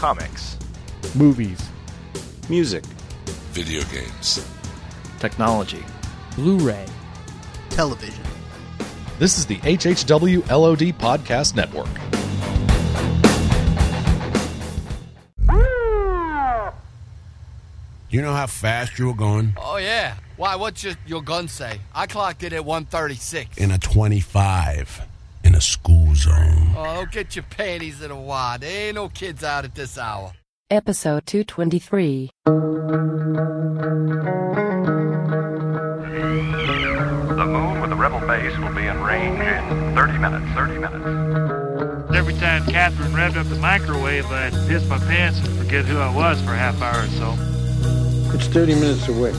Comics. Movies. Music. Video games. Technology. Blu-ray. Television. This is the HHW LOD Podcast Network. You know how fast you were going? Oh, yeah. Why, what's your, your gun say? I clocked it at 136. In a 25. In a school zone. Oh, don't get your panties in a wad. There ain't no kids out at this hour. Episode 223. The moon with the rebel base will be in range in 30 minutes. 30 minutes. Every time Catherine revved up the microwave, I'd piss my pants and forget who I was for a half hour or so. It's 30 minutes away.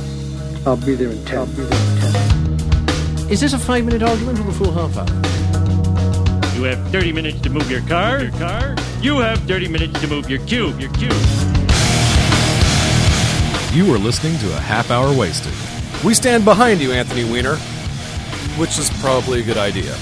I'll be there in 10. I'll be there in 10. Is this a five minute argument or a full half hour? You have 30 minutes to move your car. Your car. You have 30 minutes to move your cube. Your cube. You are listening to a half hour wasted. We stand behind you, Anthony Weiner. Which is probably a good idea.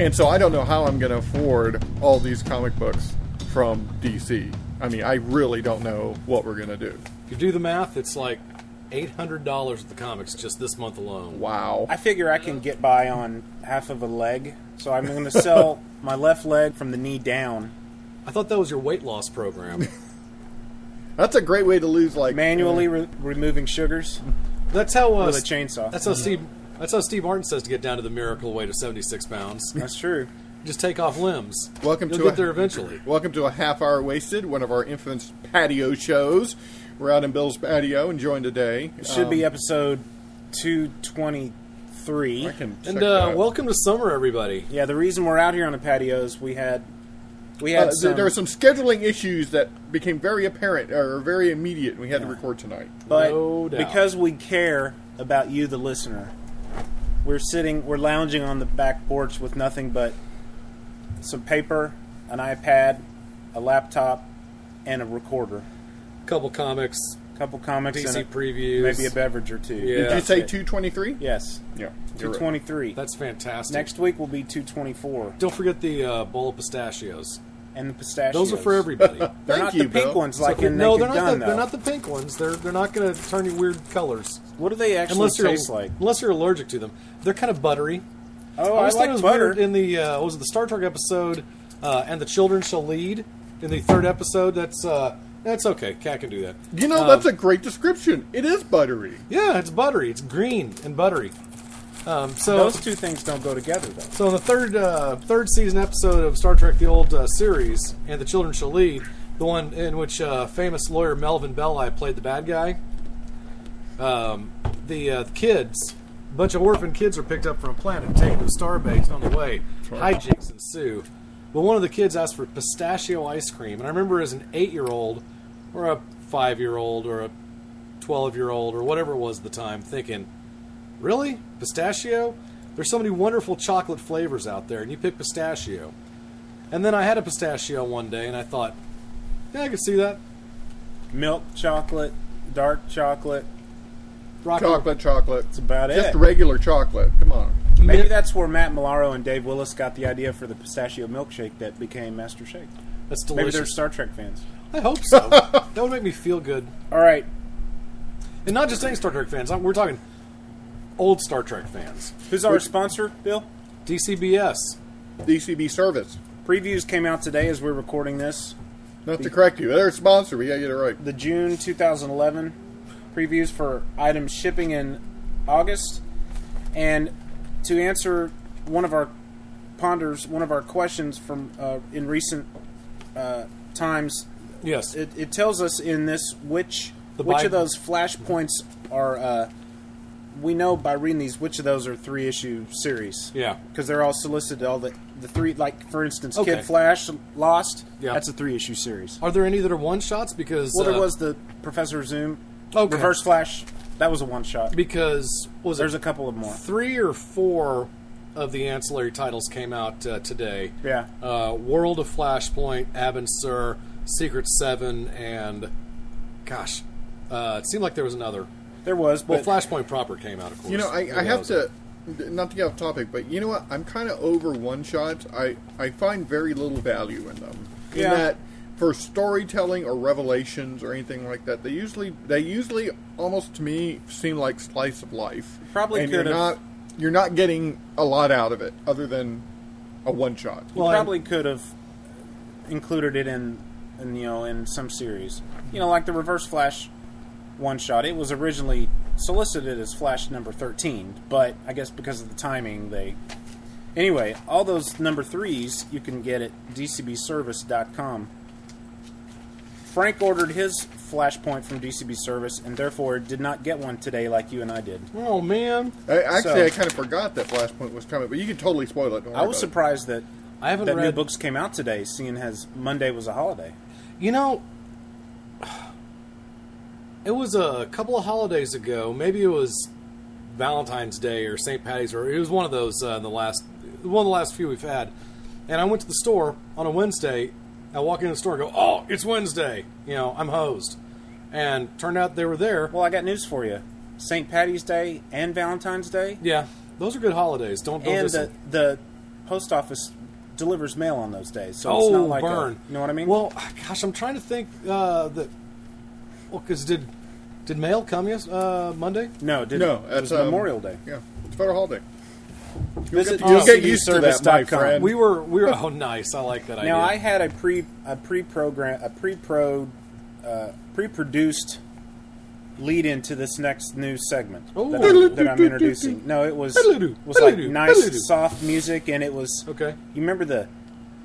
And so I don't know how I'm going to afford all these comic books from DC. I mean, I really don't know what we're going to do. If you do the math, it's like $800 at the comics just this month alone. Wow. I figure I can get by on half of a leg, so I'm going to sell my left leg from the knee down. I thought that was your weight loss program. That's a great way to lose, like Manually re- removing sugars That's how uh, with a chainsaw. That's how Steve. That's how Steve Martin says to get down to the miracle weight of seventy-six pounds. That's true. Just take off limbs. Welcome You'll to get a, there eventually. Welcome to a half hour wasted, one of our infamous patio shows. We're out in Bill's patio enjoying today. It should Um, be episode 223. I can check And uh, that. welcome to summer, everybody. Yeah, the reason we're out here on the patio is we had we had Uh, some, there were some scheduling issues that became very apparent or very immediate, and we had to record tonight. but No doubt. because we care about you, the listener, we're sitting, we're lounging on the back porch with nothing but some paper, an iPad, a laptop, and a recorder. Couple comics, A couple comics, DC and a, previews, maybe a beverage or two. Yeah. Did you say 223? Yes, Yeah. two you're right. twenty three. That's fantastic. Next week will be two twenty four, don't forget the uh, bowl of pistachios. And the pistachios. Those are for everybody. They're Thank not you, the pink Bill. ones like So- in no, Naked they're not. Gun, the, they're not the pink ones. They're they're not going to turn you weird colors What do they actually unless you're taste like? unless you're allergic to them. They're kind of buttery. Oh, I I, like it was butter. weird in the uh, what was it the Star Trek episode, uh, and the children shall lead in the third episode. That's uh, that's okay. Cat can do that. You know, Uh, that's a great description. It is buttery. yeah. It's buttery. It's green and buttery. Um, so Those two things don't go together, though. So the third uh, third season episode of Star Trek: The Old uh, Series, and the Children Shall Lead, the one in which uh, famous lawyer Melvin Belli played the bad guy, um, the uh, kids, a bunch of orphan kids are picked up from a planet and taken to a starbase. On the way, hijinks ensue. But one of the kids asked for pistachio ice cream, and I remember as an eight-year-old, or a five-year-old, or a twelve-year-old, or whatever it was at the time, thinking, Really? Pistachio? There's so many wonderful chocolate flavors out there, and you pick pistachio. And then I had a pistachio one day, and I thought, yeah, I could see that. Milk chocolate, dark chocolate. Rock Chocolate, chocolate. That's about Just it. Just regular chocolate. Come on. Maybe that's where Matt Maiellaro and Dave Willis got the idea for the pistachio milkshake that became Master Shake. That's delicious. Maybe they're. Star Trek fans. I hope so. that would make me feel good. All right. And not just any Star Trek fans. We're talking old Star Trek fans. Who's our sponsor, Bill? DCBS. DCB service. Previews came out today as we're recording this. Not to correct you. They're a sponsor. We got to get it right. The June 2011 previews for items shipping in August. And to answer one of our ponders, one of our questions from uh, in recent uh, times, Yes. it, it tells us in this which The which Biden- of those flashpoints are. Uh, we know by reading these which of those are three issue series. Yeah. because they're all solicited. All the the three, like for instance, Okay. Kid Flash Lost. Yeah. that's a three issue series. Are there any that are one shots? Because Well, there uh, was the Professor Zoom, Okay. Reverse Flash. That was a one shot. because what was There's it a couple of more. three or four of the ancillary titles came out uh, today. Yeah. Uh, World of Flashpoint, Abin Sur, Secret Seven, and gosh, uh, it seemed like there was another. There was, Well, but Flashpoint proper came out, of course. You know, I, I have to, not to get off topic, but you know what? I'm kind of over one shots. I, I find very little value in them. In Yeah. that, for storytelling or revelations or anything like that, they usually they usually almost to me seem like slice of life. Probably and you're could've- not you're not getting a lot out of it other than a one shot. you probably could have included it in, in, you know, in some series. You know, like the Reverse Flash one shot. It was originally solicited as Flash number thirteen, but I guess because of the timing, they. Anyway, all those number threes you can get at DCBService.com. Frank ordered his Flashpoint from DCB Service and therefore did not get one today like you and I did. Oh man, I, actually, So- I kind of forgot that Flashpoint was coming, but you can totally spoil it. Don't I was about it. surprised that I haven't that new read. books came out today, seeing as Monday was a holiday. You know, it was a couple of holidays ago. Maybe it was Valentine's Day or St. Patty's, or it was one of those uh, in the last one of the last few we've had. And I went to the store on a Wednesday. I walk into the store and go, "Oh, it's Wednesday." You know, I'm hosed. And turned out they were there. Well, I got news for you: St. Patty's Day and Valentine's Day, Yeah, those are good holidays. Don't don't and the, them. the post office delivers mail on those days. So oh, it's not like a- burn. you know what I mean? Well, gosh, I'm trying to think uh, that. Well, because did did mail come yes uh, Monday? no, did No, it was that's um, Memorial Day. Yeah, it's federal holiday. Visit You'll get used to that, my DCBService.com. friend. We were we were. Oh, nice. I like that idea. Now I had a pre a pre program a pre pro uh, pre produced lead into this next new segment Oh. that, I'm, that I'm introducing. No, it was was like nice soft music, and it was okay. You remember the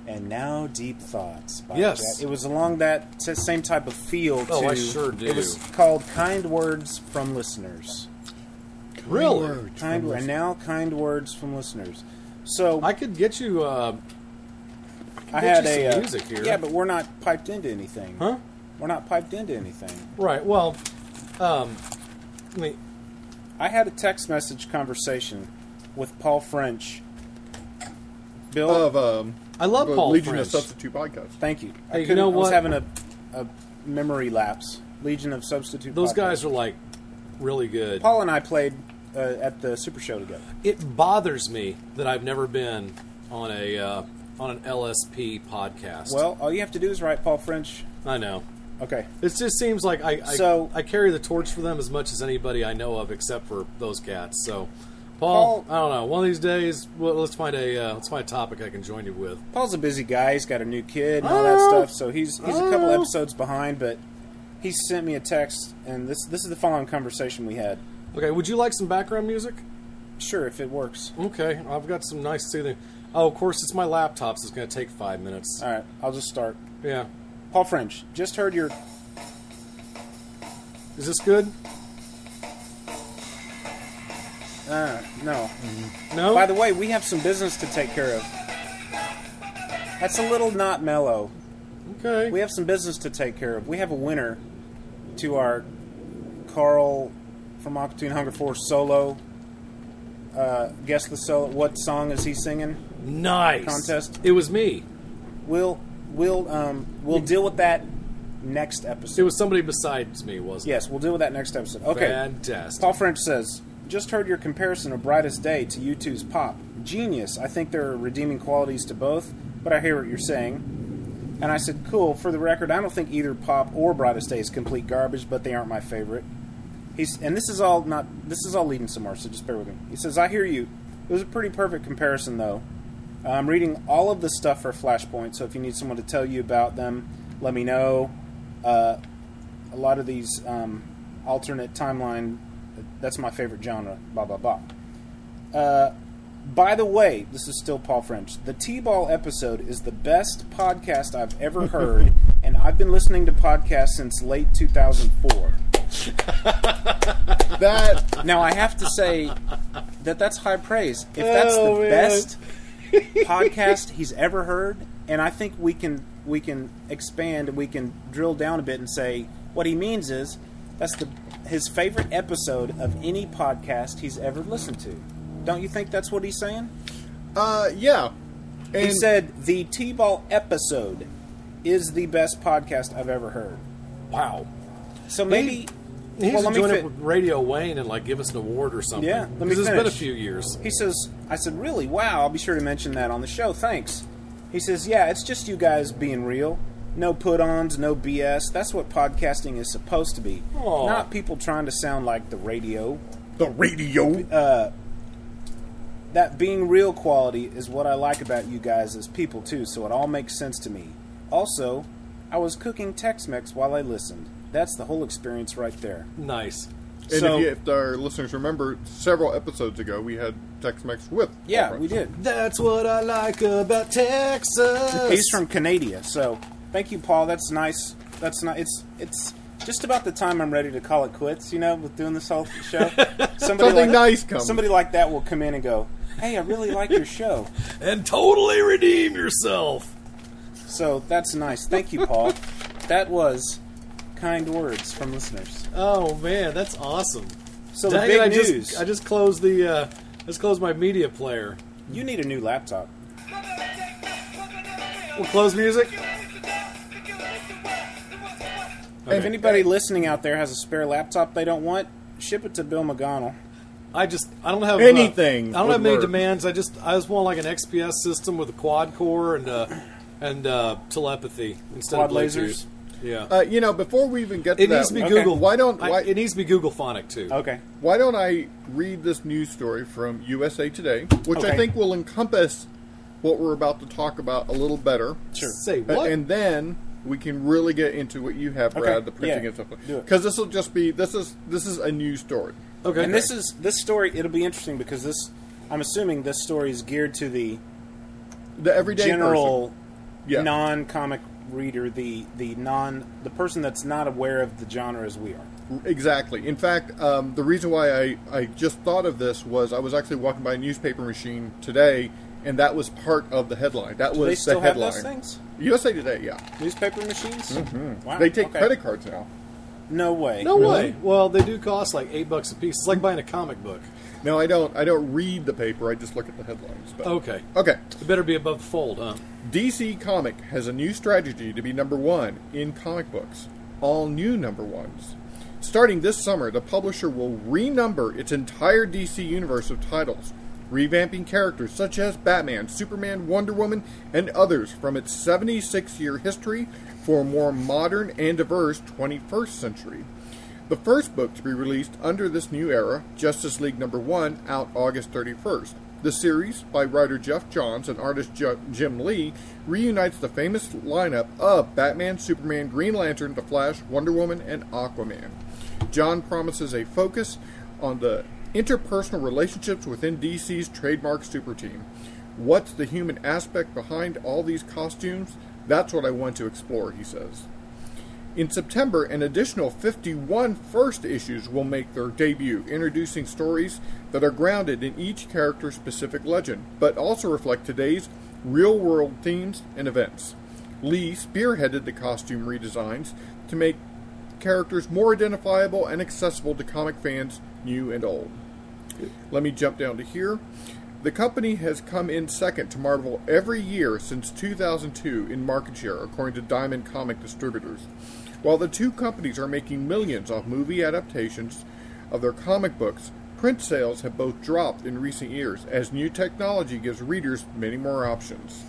and now deep thoughts. By Yes. Jack. it was along that t- same type of feel. Oh, to, I sure do. It was called "Kind Words from Listeners." Really? Kind words, and now kind words from listeners. So I could get you. Uh, I get had you a some uh, music here. Yeah, but we're not piped into anything. Huh? We're not piped into anything. right. Well, um, I mean, I had a text message conversation with Paul French. Bill, Of um, I love Paul Legion French. of Substitute podcast. thank you. I Hey, you couldn't- know I was what? having a, a memory lapse. Legion of Substitute. Those podcast. guys are like really good. Paul and I played uh, at the Super Show together. It bothers me that I've never been on a uh, on an LSP podcast. Well, all you have to do is write Paul French. I know. Okay. It just seems like I, I So- I carry the torch for them as much as anybody I know of, except for those cats. So, Paul, Paul- I don't know. One of these days, well, let's find a uh, let's find a topic I can join you with. Paul's a busy guy. He's got a new kid and all that Oh. stuff, so he's he's a couple Oh. episodes behind. But he sent me a text, and this this is the following conversation we had. Okay, would you like some background music? Sure, if it works. Okay, I've got some nice soothing. Oh, of course, it's my laptop, so it's going to take five minutes. All right, I'll just start. Yeah. Paul French, just heard your. Is this good? Uh, no. No. By the way, we have some business to take care of. That's a little not mellow. Okay. We have some business to take care of. We have a winner to our Carl from Aqua Teen Hunger Force solo. Uh, guess the solo. What song is he singing? nice Contest. It was me. We'll we'll um, we'll deal with that next episode. It was somebody besides me, wasn't Yes, we'll deal with that next episode. Okay. Fantastic. Paul French says, "Just heard your comparison of Brightest Day to U2's Pop. Genius. I think there are redeeming qualities to both, but I hear what you're saying." And I said, "Cool. For the record, I don't think either Pop or Brightest Day is complete garbage, but they aren't my favorite." He's and this is all not this is all leading somewhere, so just bear with me. He says, "I hear you. It was a pretty perfect comparison, though. I'm reading all of the stuff for Flashpoint, so if you need someone to tell you about them, let me know. Uh, a lot of these um, alternate timeline, that's my favorite genre. Blah blah blah. Uh, by the way, this is still Paul French. The T-ball episode is the best podcast I've ever heard, and I've been listening to podcasts since late 2004. That Now I have to say that that's high praise. If that's Oh, the man. best podcast he's ever heard, and I think we can we can expand, we can drill down a bit and say what he means is that's the his favorite episode of any podcast he's ever listened to. Don't you think that's what he's saying? uh, yeah. he said the T-ball episode is the best podcast I've ever heard. Wow. So maybe He needs well, to let me join with Radio Wayne and like give us an award or something. Yeah, let me Because it's been a few years. He says, I said, really? Wow, I'll be sure to mention that on the show. Thanks. He says, yeah, it's just you guys being real. No put ons, no BS. That's what podcasting is supposed to be. Aw. Not people trying to sound like the radio. The radio. Uh, that being real quality is what I like about you guys as people, too, so it all makes sense to me. Also, I was cooking Tex Mex while I listened. That's the whole experience right there. Nice. And So- if, you, if our listeners remember, several episodes ago we had Tex-Mex with. Yeah, we did. That's what I like about Texas. He's from Canada, so thank you, Paul. That's nice. That's not. It's it's just about the time I'm ready to call it quits. You know, with doing this whole show. Somebody Something like, nice comes. Somebody like that will come in and go, "Hey, I really like your show." and totally redeem yourself. So that's nice. Thank you, Paul. that was kind words from listeners. Oh man, that's awesome. So the big it, I news. Just, I just closed the. Uh, just closed my media player. you need a new laptop. We'll close music. If anybody listening out there has a spare laptop they don't want, ship it to Bill McGonnell. I just I don't have uh, Anything I don't have many work. demands. I just I just want like an XPS system with a quad core and uh, and uh, telepathy instead Quad of Bluetooth. lasers? Yeah, Uh, you know, before we even get to it that, needs to be okay. Google. Why don't I- it needs to be Google Phonic too? Okay. why don't I read this news story from USA Today, which I think will encompass what we're about to talk about a little better. Sure. Say Uh, what? and then we can really get into what you have, Brad, Okay, the printing yeah, and stuff. do it. Because this will just be this is this is a new story. okay, And this is this story. It'll be interesting because this. I'm assuming this story is geared to the The everyday general. Yeah. non-comic reader, the the non the person that's not aware of the genre as we are. Exactly. In fact, um, the reason why I, I just thought of this was I was actually walking by a newspaper machine today, and that was part of the headline. That Do was they still the have headline. those things? USA Today, yeah. Newspaper machines? Mm-hmm. Wow. They take okay. credit cards now. No way. no Really? way. Well, they do cost like eight bucks a piece. It's like buying a comic book. No, I don't. I don't read the paper. I just look at the headlines. But, Okay, Okay. it better be above the fold, huh? DC Comic has a new strategy to be number one in comic books. All new number ones. Starting this summer, the publisher will renumber its entire DC universe of titles, revamping characters such as Batman, Superman, Wonder Woman, and others from its 76 year history for a more modern and diverse 21st century. The first book to be released under this new era, Justice League number 1, out August 31st. The series, by writer Geoff Johns and artist Jim Lee, reunites the famous lineup of Batman, Superman, Green Lantern, The Flash, Wonder Woman, and Aquaman. John promises a focus on the interpersonal relationships within DC's trademark super team. What's the human aspect behind all these costumes? That's what I want to explore, he says. In September, an additional 51 first issues will make their debut, introducing stories that are grounded in each character's specific legend, but also reflect today's real world themes and events. Lee spearheaded the costume redesigns to make characters more identifiable and accessible to comic fans, new and old. Let me jump down to here. The company has come in second to Marvel every year since 2002 in market share, according to Diamond Comic Distributors. While the two companies are making millions off movie adaptations of their comic books, print sales have both dropped in recent years as new technology gives readers many more options.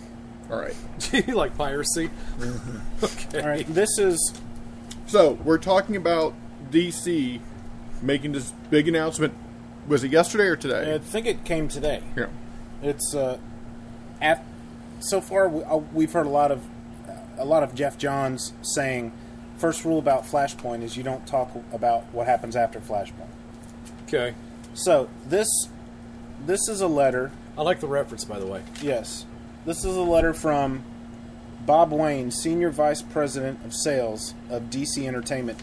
All right. you like piracy? Mm-hmm. okay. All right. This is So, we're talking about DC making this big announcement. Was it yesterday or today? I think it came today. Yeah. It's uh, at so far we, uh, we've heard a lot of a lot of Geoff Johns saying first rule about Flashpoint is you don't talk about what happens after Flashpoint. Okay. So this this is a letter. I like the reference, by the way. Yes, this is a letter from Bob Wayne, Senior Vice President of Sales of DC Entertainment,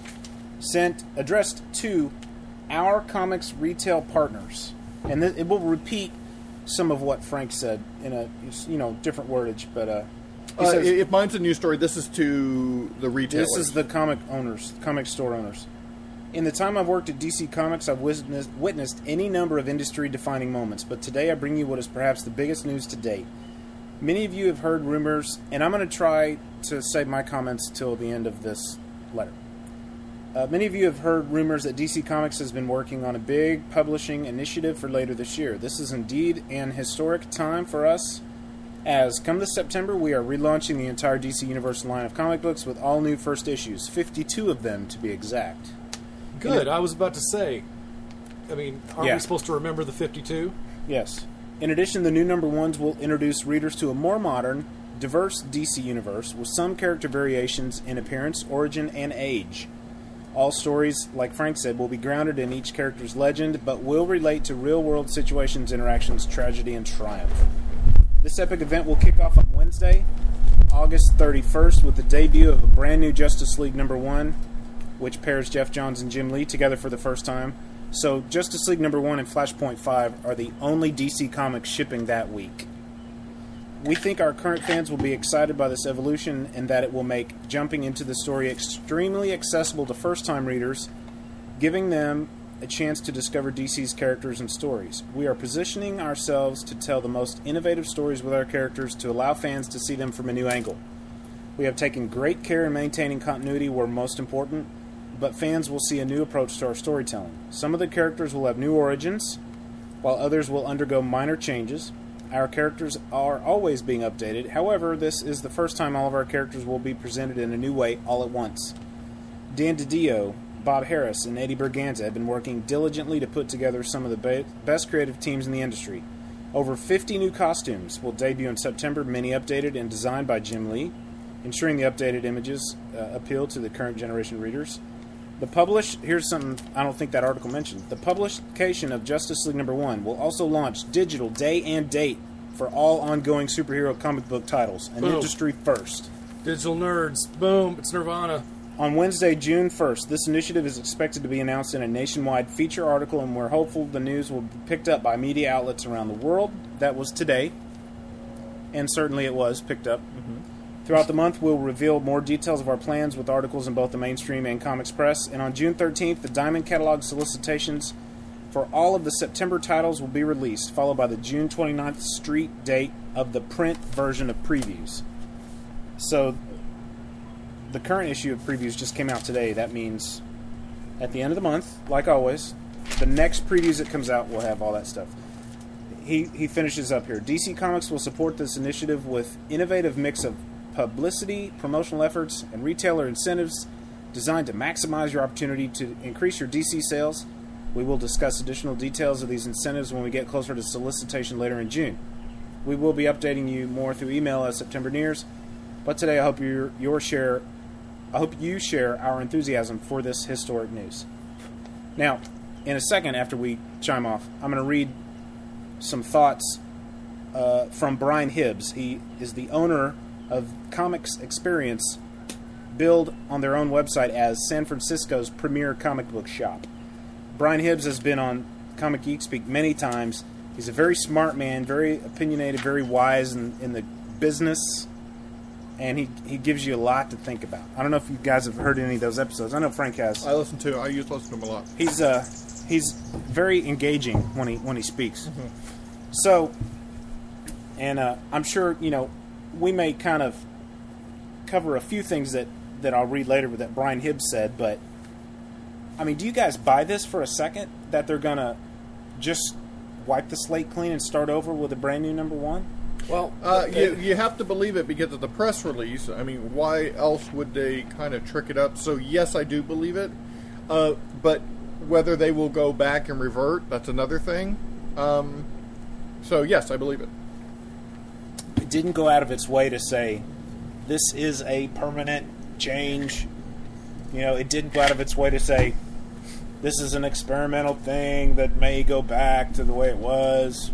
sent addressed to our comics retail partners, and th- it will repeat some of what Frank said in a you know different wordage, but uh, he Uh, says, if mine's a news story, this is to the retailers. this is the comic owners, comic store owners. In the time I've worked at DC Comics, I've witnessed, witnessed any number of industry defining moments, but today I bring you what is perhaps the biggest news to date. Many of you have heard rumors, and I'm going to try to save my comments till the end of this letter. Uh, many of you have heard rumors that DC Comics has been working on a big publishing initiative for later this year. This is indeed an historic time for us, as come this September, we are relaunching the entire DC Universe line of comic books with all new first issues, 52 of them to be exact. Good. I was about to say. I mean, aren't Yeah. we supposed to remember the 52? Yes. In addition, the new number ones will introduce readers to a more modern, diverse DC universe with some character variations in appearance, origin, and age. All stories, like Frank said, will be grounded in each character's legend, but will relate to real world situations, interactions, tragedy, and triumph. This epic event will kick off on Wednesday, August 31st, with the debut of a brand new Justice League number one, which pairs Geoff Johns and Jim Lee together for the first time. So, Justice League number one and Flashpoint 5 are the only DC comics shipping that week. We think our current fans will be excited by this evolution and that it will make jumping into the story extremely accessible to first time readers, giving them a chance to discover DC's characters and stories. We are positioning ourselves to tell the most innovative stories with our characters to allow fans to see them from a new angle. We have taken great care in maintaining continuity where most important, but fans will see a new approach to our storytelling. Some of the characters will have new origins, while others will undergo minor changes. Our characters are always being updated. However, this is the first time all of our characters will be presented in a new way all at once. Dan DiDio, Bob Harras, and Eddie Berganza have been working diligently to put together some of the be- best creative teams in the industry. Over 50 new costumes will debut in September, many updated and designed by Jim Lee, ensuring the updated images uh, appeal to the current generation readers. The publish here's something I don't think that article mentioned. The publication of Justice League number one will also launch digital day and date for all ongoing superhero comic book titles, an Boom. industry first. Digital nerds. Boom. It's Nirvana. On Wednesday, June 1st, this initiative is expected to be announced in a nationwide feature article, and we're hopeful the news will be picked up by media outlets around the world. That was today, and certainly it was picked up. Mm-hmm. Throughout the month, we'll reveal more details of our plans with articles in both the mainstream and comics press. And on June 13th, the Diamond Catalog solicitations for all of the September titles will be released, followed by the June 29th street date of the print version of previews. So, the current issue of previews just came out today. That means at the end of the month, like always, the next previews that comes out will have all that stuff. He, he finishes up here. DC Comics will support this initiative with innovative mix of publicity, promotional efforts, and retailer incentives designed to maximize your opportunity to increase your DC sales. We will discuss additional details of these incentives when we get closer to solicitation later in June. We will be updating you more through email as September nears, but today I hope your your share I hope you share our enthusiasm for this historic news. Now, in a second after we chime off, I'm going to read some thoughts uh, from Brian Hibbs. He is the owner of Comix Experience, billed on their own website as San Francisco's premier comic book shop. Brian Hibbs has been on Comic Geek Speak many times. He's a very smart man, very opinionated, very wise in, in the business, and he, he gives you a lot to think about. I don't know if you guys have heard any of those episodes. I know Frank has. I listen to. I used to listen to him a lot. He's uh he's very engaging when he when he speaks. So, and uh, I'm sure you know we may kind of cover a few things that that I'll read later that Brian Hibbs said, but I mean, do you guys buy this for a second that they're gonna just wipe the slate clean and start over with a brand new number one? Well, Uh, you, you have to believe it because of the press release. I mean, why else would they kind of trick it up? So, yes, I do believe it. Uh, but whether they will go back and revert, that's another thing. Um, so, yes, I believe it. It didn't go out of its way to say this is a permanent change. You know, it didn't go out of its way to say this is an experimental thing that may go back to the way it was.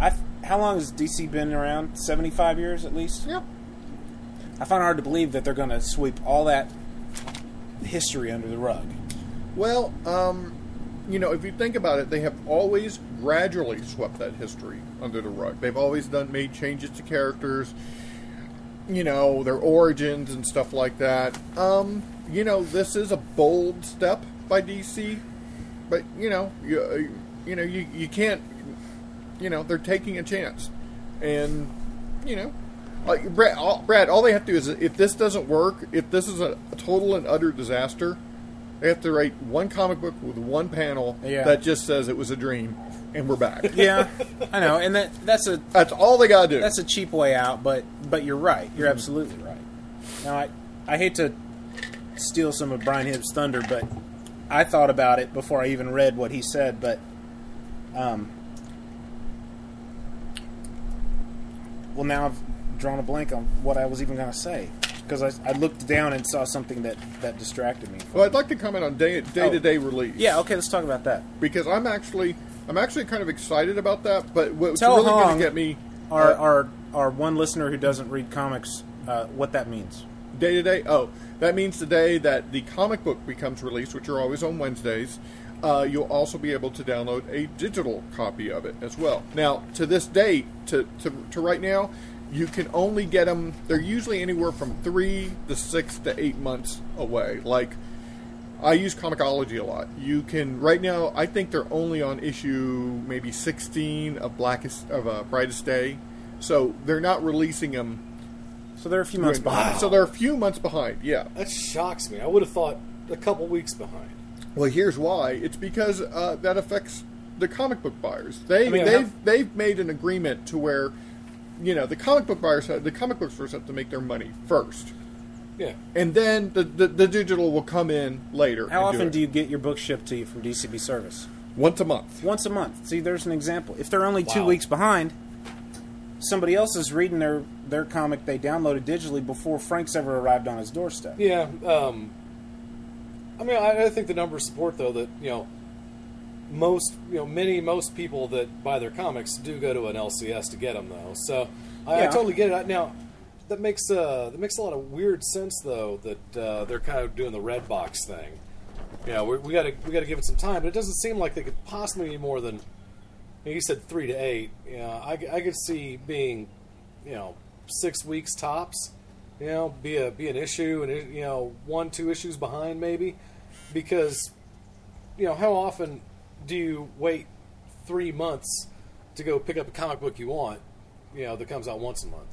I, how long has DC been around? Seventy-five years at least. Yep. I find it hard to believe that they're going to sweep all that history under the rug. Well, um, you know, if you think about it, they have always gradually swept that history under the rug. They've always done made changes to characters, you know, their origins and stuff like that. Um, you know, this is a bold step by DC, but you know, you, uh, you know, you you can't, you know, they're taking a chance, and you know. Brad, all, Brad, all they have to do is if this doesn't work, if this is a total and utter disaster, They have to write one comic book with one panel Yeah. that just says it was a dream, and we're back. Yeah, I know, and that that's a That's all they gotta do. that's a cheap way out. But but you're right. You're absolutely right. Now I I hate to steal some of Brian Hibbs' thunder, but I thought about it before I even read what he said. But um, well, now I've drawn a blank on what I was even going to say because I, I looked down and saw something that that distracted me. Well, I'd like to comment on day day to day release. Yeah, okay, let's talk about that. because I'm actually I'm actually kind of excited about that. But what's Tell really going to get me our, uh, our our one listener who doesn't read comics, uh, what that means. day to day. Oh, that means today that the comic book becomes released, which are always on Wednesdays. Uh, you'll also be able to download a digital copy of it as well. Now, to this date, to, to, to right now, you can only get them. They're usually anywhere from three to six to eight months away. Like I use comiXology a lot. You can right now. I think they're only on issue maybe 16 of Blackest of uh, Brightest Day, so they're not releasing them. So they're a few months behind. So they're a few months behind. Yeah. That shocks me. I would have thought a couple weeks behind. Well, here's why. It's because uh, that affects the comic book buyers. They I mean, they've how- they've made an agreement to where, you know, the comic book buyers, have, the comic book stores have to make their money first, Yeah. and then the the, the digital will come in later. How often it. do you get your book shipped to you from DCB Service? Once a month. Once a month. See, there's an example. If they're only two weeks behind, somebody else is reading their, their comic they downloaded digitally before Frank's ever arrived on his doorstep. Yeah. Um, I mean, I, I think the numbers support though that you know most you know many most people that buy their comics do go to an LCS to get them though. So I, I totally get it. Now that makes uh, that makes a lot of weird sense though that uh, they're kind of doing the red box thing. You know, we, we got to we got to give it some time, but it doesn't seem like they could possibly be more than. You, know, you said three to eight. You know, I, I could see being, you know, six weeks tops. You know, be a be an issue, and you know, one two issues behind maybe, because, you know, how often do you wait three months to go pick up a comic book you want? You know, that comes out once a month.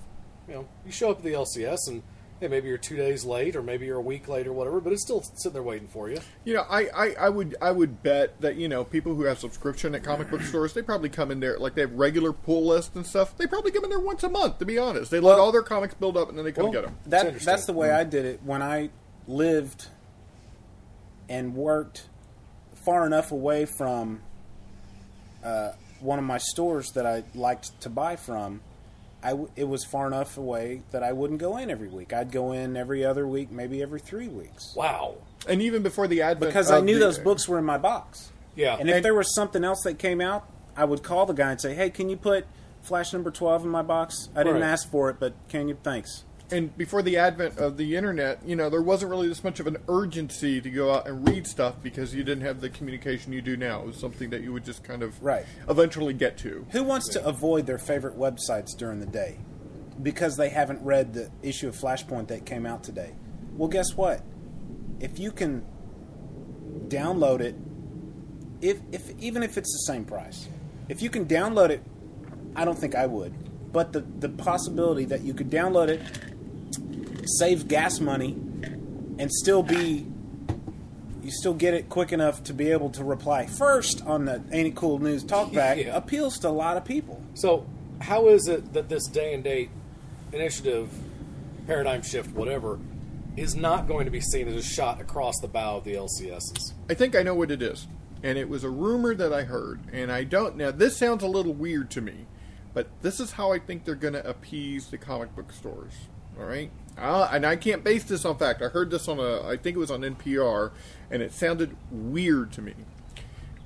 You know, you show up at the LCS and. Hey, maybe you're two days late, or maybe you're a week late, or whatever. But it's still sitting there waiting for you. You know, I, I, I would I would bet that you know people who have subscription at comic book stores they probably come in there like they have regular pull lists and stuff. They probably come in there once a month. To be honest, they let Well- all their comics build up and then they come Well, get them. That, that's the way mm-hmm. I did it when I lived and worked far enough away from uh, one of my stores that I liked to buy from. I w- it was far enough away that I wouldn't go in every week. I'd go in every other week, maybe every three weeks, Wow. And even before the advent, because I of knew the- those books were in my box. Yeah. And if And- there was something else that came out, I would call the guy and say, "Hey, can you put Flash number twelve in my box? I didn't Right. ask for it, but can you? Thanks." And before the advent of the internet, you know, there wasn't really this much of an urgency to go out and read stuff because you didn't have the communication you do now. It was something that you would just kind of Right. eventually get to. Who wants to avoid their favorite websites during the day because they haven't read the issue of Flashpoint that came out today? Well, guess what? If you can download it, if, if even if it's the same price, if you can download it, I don't think I would. But the, the possibility that you could download it, save gas money, and still be you still get it quick enough to be able to reply first on the Ain't It Cool News Talkback Yeah. appeals to a lot of people. So, how is it that this day and date initiative, paradigm shift, whatever, is not going to be seen as a shot across the bow of the LCSs? I think I know what it is. And it was a rumor that I heard. And I don't. Now, this sounds a little weird to me, but this is how I think they're going to appease the comic book stores. All right? Uh, and I can't base this on fact. I heard this on a, I think it was on NPR, and it sounded weird to me.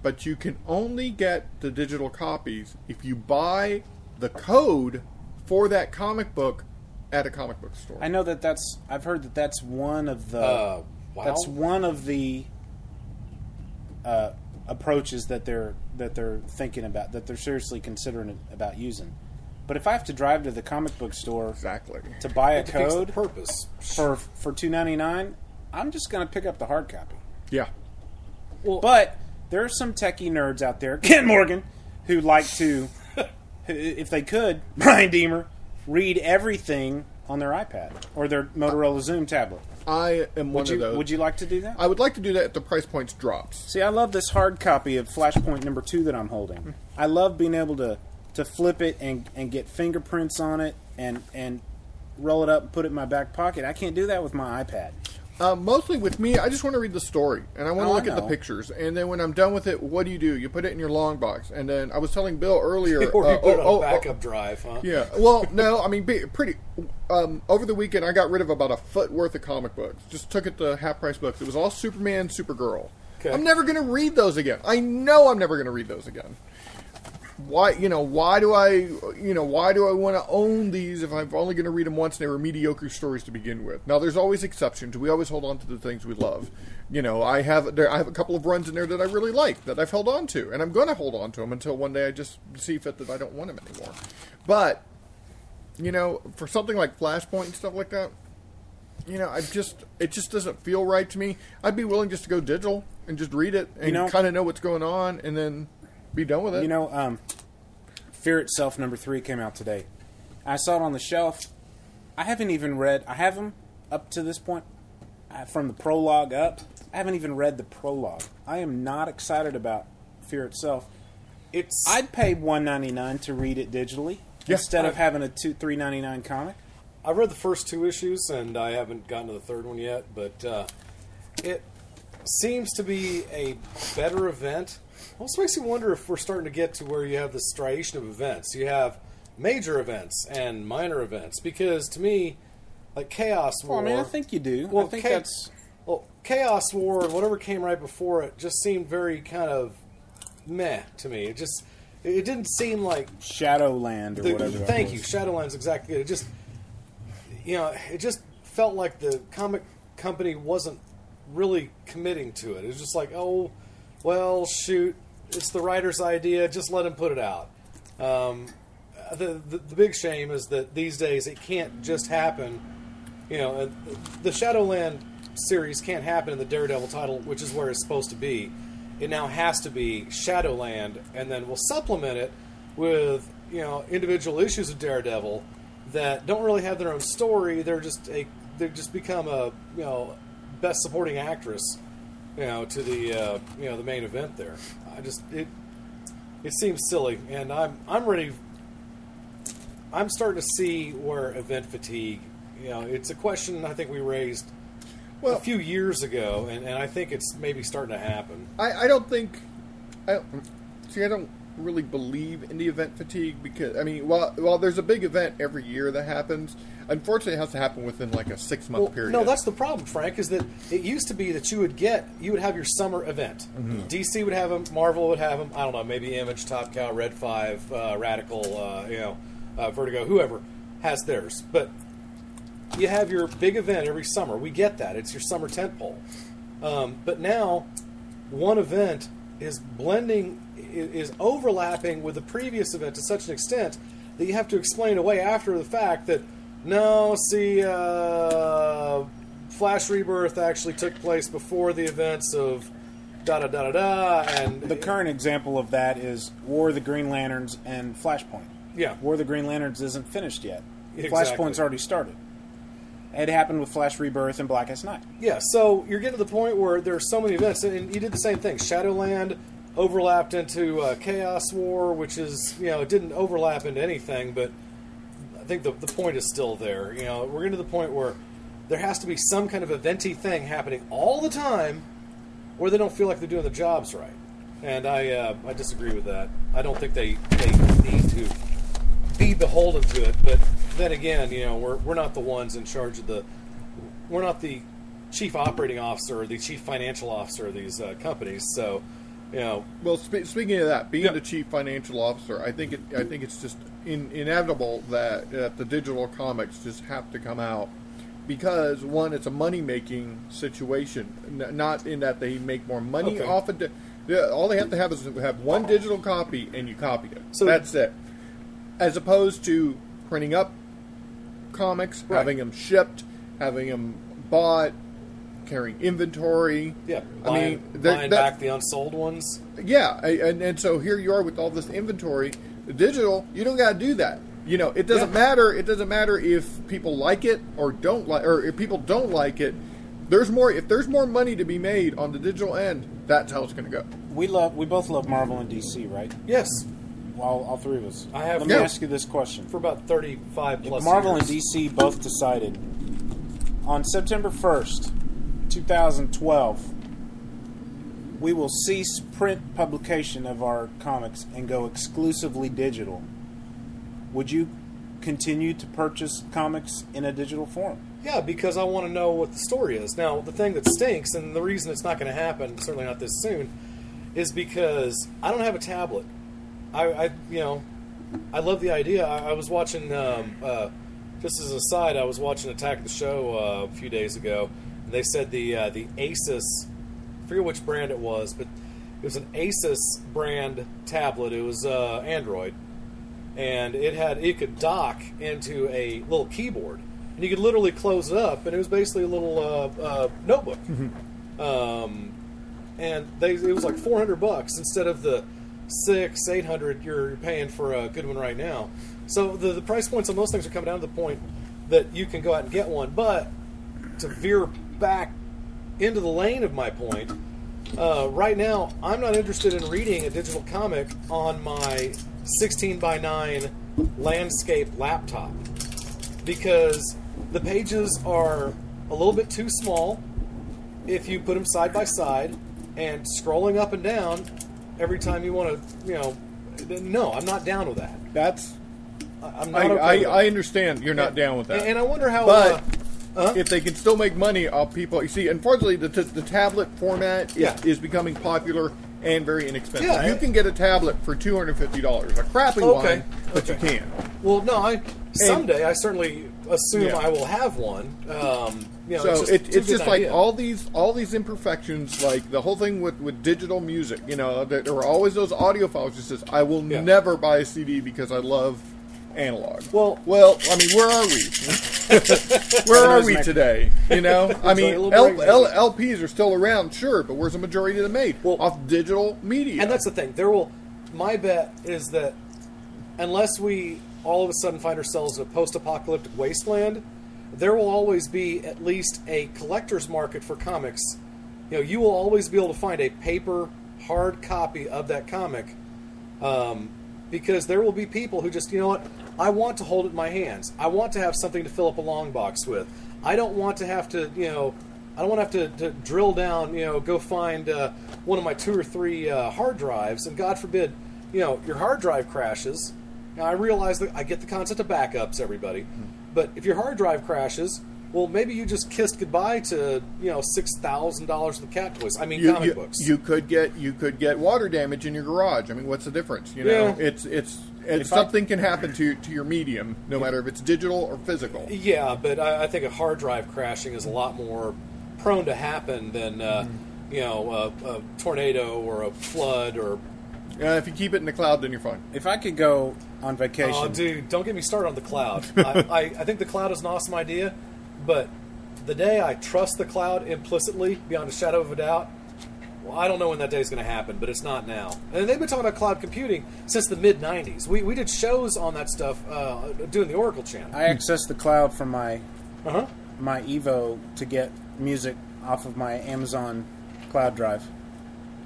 But you can only get the digital copies if you buy the code for that comic book at a comic book store. I know that that's. I've heard that that's one of the. Uh, wow. That's one of the uh, approaches that they're that they're thinking about that they're seriously considering about using. But if I have to drive to the comic book store exactly to buy a It defeats the code purpose. for for two ninety nine, I'm just going to pick up the hard copy. Yeah. Well, But there are some techie nerds out there, Ken Morgan, who like to, if they could, Brian Deemer, read everything on their iPad or their Motorola Xoom tablet. I am one Would you, of those. Would you like to do that? I would like to do that if the price points drops. See, I love this hard copy of Flashpoint number two that I'm holding. Hmm. I love being able to, to flip it and, and get fingerprints on it and, and roll it up and put it in my back pocket. I can't do that with my iPad. Uh, mostly with me, I just want to read the story and I want to Oh, look at the pictures. And then when I'm done with it, what do you do? You put it in your long box. And then I was telling Bill earlier. or you uh, put it oh, on a oh, backup oh, drive, huh? Yeah. Well, no, I mean, be, pretty. Um, over the weekend, I got rid of about a foot worth of comic books. Just took it to half price books. It was all Superman, Supergirl. Okay. I'm never going to read those again. I know I'm never going to read those again. Why, you know, why do I, you know, why do I want to own these if I'm only going to read them once and they were mediocre stories to begin with? Now, there's always exceptions. We always hold on to the things we love. You know, I have there, I have a couple of runs in there that I really like that I've held on to, and I'm going to hold on to them until one day I just see fit that I don't want them anymore. But you know, for something like Flashpoint and stuff like that, you know, I just it just doesn't feel right to me. I'd be willing just to go digital and just read it and You know- kind of know what's going on, and then be done with it. You know, um, Fear Itself number three came out today. I saw it on the shelf. I haven't even read. I have them up to this point uh, from the prologue up. I haven't even read the prologue. I am not excited about Fear Itself. It's I'd pay one ninety nine to read it digitally Yeah, instead of having a two three ninety nine comic. I read the first two issues, and I haven't gotten to the third one yet. But uh, it seems to be a better event. Also makes you wonder if we're starting to get to where you have this striation of events. You have major events and minor events. Because to me, like Chaos War. Well, I mean, I think you do. Well, I think Cha- that's well, Chaos War and whatever came right before it just seemed very kind of meh to me. It just it didn't seem like Shadowland or the- whatever. Thank you. Shadowlands exactly. It just, you know, it just felt like the comic company wasn't really committing to it. It was just like, oh, well, shoot, it's the writer's idea. Just let him put it out. Um, the, the the big shame is that these days it can't just happen. You know, the Shadowland series can't happen in the Daredevil title, which is where it's supposed to be. It now has to be Shadowland, and then we'll supplement it with you know individual issues of Daredevil that don't really have their own story. They're just a they just become a you know best supporting actress, you know, to the uh, you know the main event there. I just it it seems silly, and I'm I'm ready. I'm starting to see where event fatigue. You know, it's a question I think we raised Well- a few years ago, and, and I think it's maybe starting to happen. I, I don't think. I see. I don't really believe in the event fatigue because I mean, while while there's a big event every year that happens, unfortunately, it has to happen within like a six month Well, period. no, that's the problem, Frank. Is that it used to be that you would get you would have your summer event. DC would have them, Marvel would have them. I don't know, maybe Image, Top Cow, Red Five, uh, Radical, uh, you know, uh, Vertigo, whoever has theirs. But you have your big event every summer. We get that; it's your summer tentpole. Um, but now, one event is blending, is overlapping with the previous event to such an extent that you have to explain away after the fact that no, see, uh, Flash Rebirth actually took place before the events of da da da da da, and The current example of that is War of the Green Lanterns and Flashpoint. Yeah. War of the Green Lanterns isn't finished yet. Exactly. Flashpoint's already started. It happened with Flash Rebirth and Blackest Night. Yeah, so you're getting to the point where there are so many events, and you did the same thing. Shadowland overlapped into uh, Chaos War, which is, you know, it didn't overlap into anything, but I think the, the point is still there. You know, we're getting to the point where there has to be some kind of eventy thing happening all the time where they don't feel like they're doing the jobs right. And I, uh, I disagree with that. I don't think they, they need to be beholden to it, but then again, you know, we're, we're not the ones in charge of the we're not the chief operating officer or the chief financial officer of these uh, companies. So, you know, Well, spe- speaking of that, being the chief financial officer, I think it, I think it's just in, inevitable that, that the digital comics just have to come out because one, it's a money making situation, N- not in that they make more money Okay. off of. Di- yeah, all they have to have is have one digital copy, and you copy it. So- that's it. As opposed to printing up comics, Right. having them shipped, having them bought, carrying inventory. yeah, I mean, that- buying that- back the unsold ones. yeah, and and so here you are with all this inventory. Digital, you don't got to do that. You know, it doesn't Yeah. matter. It doesn't matter if people like it or don't like, or if people don't like it. There's more. If there's more money to be made on the digital end, that's how it's going to go. We love. We both love Marvel and DC, right? Yes, All, all three of us. I have- Let me Yeah. ask you this question: for about thirty-five If plus. Marvel years. and DC both decided on September first, two thousand twelve, we will cease print publication of our comics and go exclusively digital, would you continue to purchase comics in a digital form? Yeah, because I want to know what the story is. Now, the thing that stinks, and the reason it's not going to happen, certainly not this soon, is because I don't have a tablet. I, I you know, I love the idea. I, I was watching, um, uh, just as a side, I was watching Attack the Show uh, a few days ago, they said the uh, the Asus, I forget which brand it was, but it was an Asus brand tablet. It was uh, Android, and it had it could dock into a little keyboard, and you could literally close it up, and it was basically a little uh, uh, notebook. um, and they it was like four hundred bucks instead of the six eight hundred you're paying for a good one right now. So the the price points on those things are coming down to the point that you can go out and get one, but to veer back into the lane of my point, uh, right now I'm not interested in reading a digital comic on my 16 by 9 landscape laptop because the pages are a little bit too small if you put them side by side and scrolling up and down every time you want to, you know, no, I'm not down with that. That's. I'm I, not okay I, I understand you're not And- down with that. and I wonder how, But uh, if they can still make money off people, you see, unfortunately, the, the, the tablet format is, Yeah. is becoming popular and very inexpensive. Yeah, you I- can get a tablet for two hundred fifty dollars, a crappy Okay, one, but okay. you can. Well, no, I someday I certainly assume Yeah. I will have one. Um, you know, so it's just, it, it's it's just like all these all these imperfections, like the whole thing with, with digital music. You know, there, there are always those audiophiles. That says, "I will Yeah. never buy a CD because I love analog." Well, well, I mean, where are we? where are we today? You know, I mean, L, L, LPs are still around, sure, but where's the majority of them made? Well, off digital media. And that's the thing. There will. My bet is that unless we all of a sudden find ourselves in a post-apocalyptic wasteland, there will always be at least a collector's market for comics. You know, you will always be able to find a paper hard copy of that comic, um, because there will be people who just, you know what, I want to hold it in my hands. I want to have something to fill up a long box with. I don't want to have to, you know, I don't want to have to, to drill down, you know, go find uh, one of my two or three uh, hard drives, and God forbid, you know, your hard drive crashes. Now I realize that I get the concept of backups, everybody, but if your hard drive crashes, well, maybe you just kissed goodbye to you know six thousand dollars of cat toys. I mean, you, comic you- books. you could get you could get water damage in your garage. I mean, what's the difference? You know, Yeah. it's it's, it's If I- something can happen to to your medium, no matter if it's digital or physical. Yeah, but I, I think a hard drive crashing is a lot more prone to happen than uh, Mm-hmm. you know a, a tornado or a flood or. Uh, if you keep it in the cloud, then you're fine. If I could go on vacation, Oh, dude, don't get me started on the cloud. I, I, I think the cloud is an awesome idea, but the day I trust the cloud implicitly, beyond a shadow of a doubt, well, I don't know when that day is going to happen, but it's not now. And they've been talking about cloud computing since the mid '90s. We, we did shows on that stuff uh, doing the Oracle channel. I access the cloud from my Uh-huh. my Evo to get music off of my Amazon cloud drive.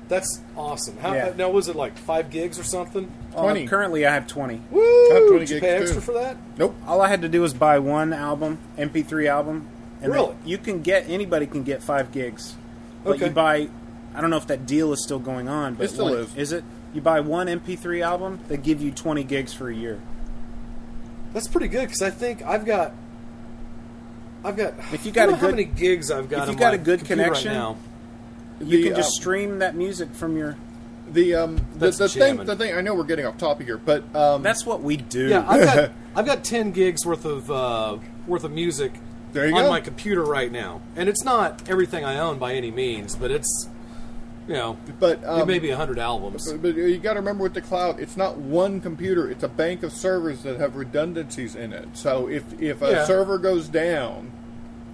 That's awesome. How, Yeah. Now, was it like five gigs or something? Uh, currently, I have twenty. Woo! Did you pay extra for that? Nope. All I had to do was buy one album, MP3 album, and Really? you can get anybody can get five gigs. But Okay. you buy. I don't know if that deal is still going on, but It still one- is. Is it? You buy one MP3 album, they give you twenty gigs for a year. That's pretty good because I think I've got. I've got. If you got don't a know how good- many gigs I've got. if you on got my a good connection, right now. You The, can just uh, stream that music from your. The um the, the thing the thing I know we're getting off topic here, but um, That's what we do. Yeah, I've got I've got ten gigs worth of uh, worth of music There you on go. my computer right now, and it's not everything I own by any means, but it's you know, but it um, may be hundred albums. But, but you got to remember with the cloud, it's not one computer; it's a bank of servers that have redundancies in it. So if if a Yeah. server goes down,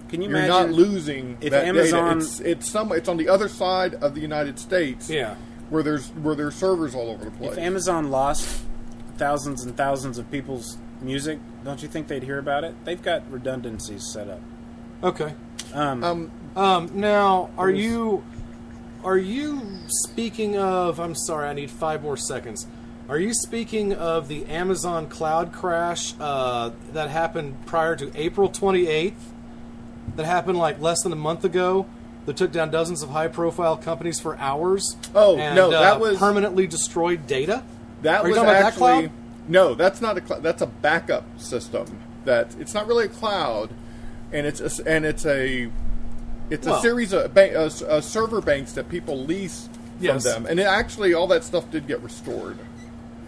Can you you're imagine not losing if that Amazon- data. It's it's some it's on the other side of the United States. Yeah. where there's where there's servers all over the place. If Amazon lost thousands and thousands of people's music, don't you think they'd hear about it? They've got redundancies set up. Okay. Um, Um, Um, now, are you are you speaking of? I'm sorry, I need five more seconds. Are you speaking of the Amazon cloud crash uh, that happened prior to April 28th? That happened like less than a month ago. That took down dozens of high-profile companies for hours. Oh, and, no, uh, that was- permanently destroyed data. That Are was that actually cloud? no. That's not a cloud. That's a backup system. That it's not really a cloud, and it's a, and it's a it's Well- a series of uh, uh, server banks that people lease Yes. from them, and it actually all that stuff did get restored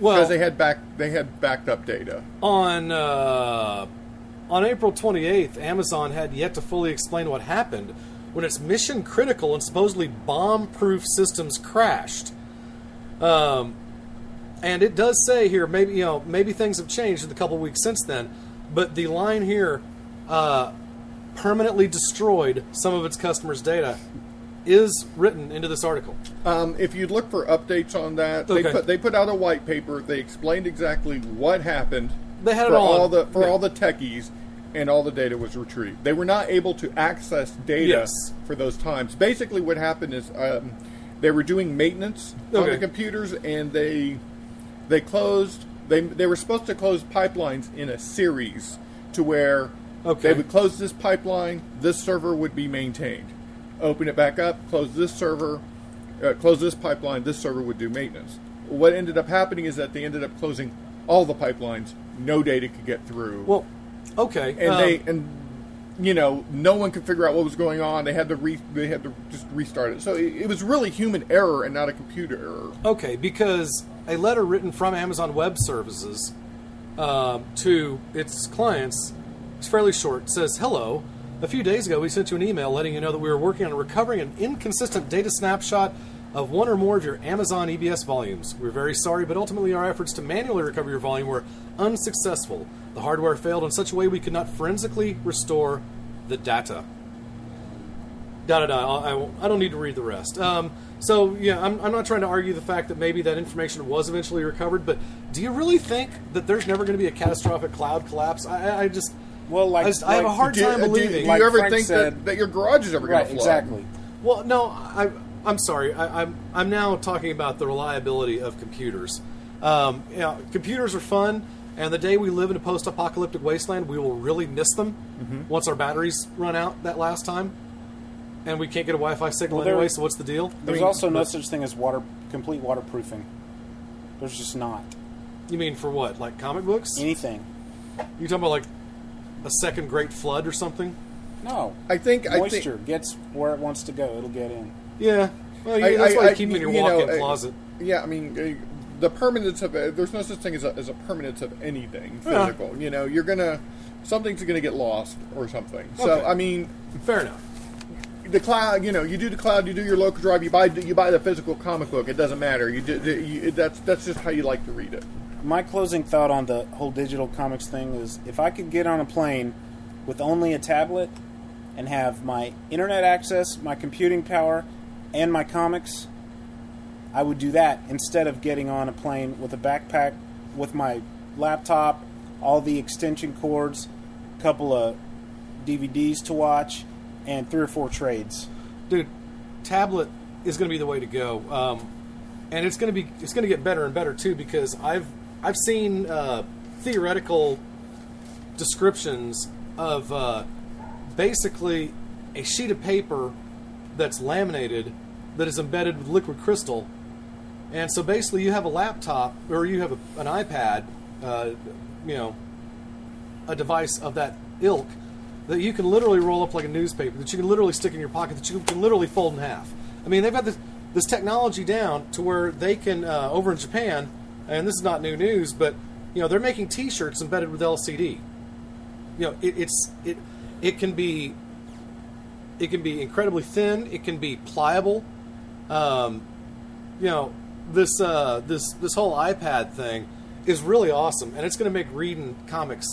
Well, because they had back they had backed up data. on uh, on April 28th, Amazon had yet to fully explain what happened when its mission critical and supposedly bomb-proof systems crashed. Um, and it does say here, maybe you know, maybe things have changed in the couple weeks since then, but the line here, uh, permanently destroyed some of its customers' data, is written into this article. Um, if you look for updates on that, they put they put out a white paper. They explained exactly what happened. They had it for all all the for yeah. all the techies, and all the data was retrieved. They were not able to access data Yes. for those times. Basically, what happened is um, they were doing maintenance on the computers, and they they closed. They they were supposed to close pipelines in a series to where Okay. they would close this pipeline, this server would be maintained. Open it back up, close this server, uh, close this pipeline, this server would do maintenance. What ended up happening is that they ended up closing all the pipelines. No data could get through. Well, okay, and um, they and you know no one could figure out what was going on. They had to re, they had to just restart it. So it, it was really human error and not a computer error. Okay, because a letter written from Amazon Web Services um, to its clients is fairly short. It says, Hello. A few days ago, we sent you an email letting you know that we were working on recovering an inconsistent data snapshot of one or more of your Amazon EBS volumes. We're very sorry, but ultimately our efforts to manually recover your volume were unsuccessful. The hardware failed in such a way we could not forensically restore the data da da da. I, I, don't need to read the rest. Um, so yeah, I'm, I'm not trying to argue the fact that maybe that information was eventually recovered, but do you really think that there's never going to be a catastrophic cloud collapse? I- I just well, like, I, just, I have a hard Do, time do- believing. do you ever Frank think said- that, that your garage is ever going right, to flood? exactly. Well, no, I, I'm sorry. I, I'm I'm now talking about the reliability of computers. Um, you know, computers are fun, and the day we live in a post-apocalyptic wasteland, we will really miss them Mm-hmm. once our batteries run out that last time, and we can't get a Wi-Fi signal Well, there- anyway. So what's the deal? There's I mean, also no such thing as water complete waterproofing. There's just not You mean for what? Like comic books? anything. You talking about like a second Great Flood or something? No, I think I think moisture gets where it wants to go. It'll get in. Yeah. Well, yeah, I- that's I- why I- you keep them in your you walk-in uh, closet. Yeah, I mean, uh, the permanence of uh, there's no such thing as a, as a permanence of anything Yeah. physical. You know, you're gonna something's gonna get lost or something. So I mean, Fair enough. the cloud. You know, you do the cloud, you do your local drive, you buy you buy the physical comic book. It doesn't matter. You, do, you that's that's just how you like to read it. My closing thought on the whole digital comics thing is if I could get on a plane with only a tablet and have my internet access, my computing power, and my comics, I would do that instead of getting on a plane with a backpack with my laptop, all the extension cords, a couple of DVDs to watch, and three or four trades. dude, tablet is going to be the way to go, um, and it's going to be it's going to get better and better too because I've I've seen uh, theoretical descriptions of uh, basically a sheet of paper that's laminated that is embedded with liquid crystal, and so basically you have a laptop or you have a, an iPad, uh, you know, a device of that ilk that you can literally roll up like a newspaper, that you can literally stick in your pocket, that you can literally fold in half. I mean, they've got this, this technology down to where they can, uh, over in Japan, and this is not new news, but you know they're making T-shirts embedded with LCD. You know, it, it's it it can be it can be incredibly thin. It can be pliable. Um, you know, this uh, this this whole iPad thing is really awesome, and it's going to make reading comics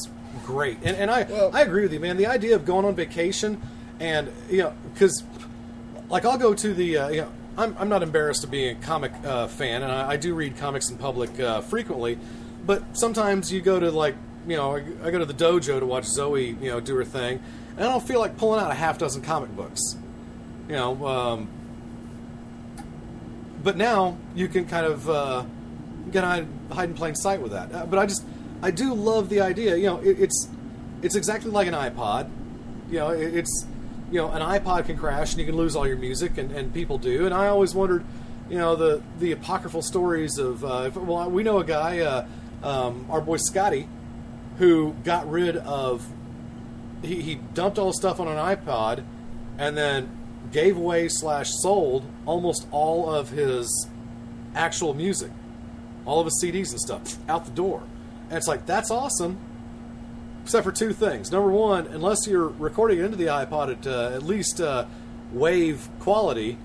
great. And, and I I agree with you, man. The idea of going on vacation and you know because like I'll go to the uh, you know I'm I'm not embarrassed to be a comic uh, fan, and I, I do read comics in public uh, frequently. But sometimes you go to like you know, I, I go to the dojo to watch Zoe, you know, do her thing, and I don't feel like pulling out a half dozen comic books. You know, um, but now you can kind of uh, get hide, hide in plain sight with that. Uh, but I just, I do love the idea. You know, it, it's it's exactly like an iPod. You know, it, it's you know, an iPod can crash and you can lose all your music, and, and people do. And I always wondered, you know, the the apocryphal stories of uh, if, well, we know a guy, uh, um, our boy Scotty, who got rid of he, he dumped all the stuff on an iPod, and then gave away slash sold almost all of his actual music, all of his CDs and stuff out the door. And it's like that's awesome, except for two things. Number one, unless you're recording it into the iPod at uh, at least uh, wave quality,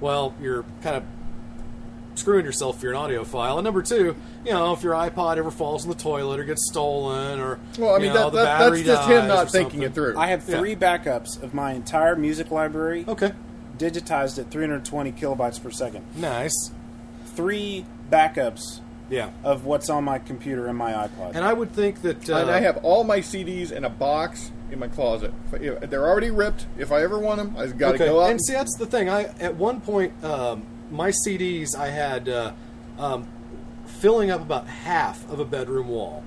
well, you're kind of screwing yourself if you're an audiophile. And number two, you know, if your iPod ever falls in the toilet or gets stolen or Well, I you mean, know, that- the that- battery that's just him dies not or thinking something. it through. I have Yeah. three backups of my entire music library. Okay. Digitized at 320 kilobytes per second. Nice. Three backups. Yeah. Of what's on my computer and my iPod. And I would think that. Uh, and I have all my CDs in a box in my closet. If- if- They're already ripped. If I ever want them, I just got to okay. go out. And see, that's the thing. I at one point, um, my CDs I had uh, um, filling up about half of a bedroom wall,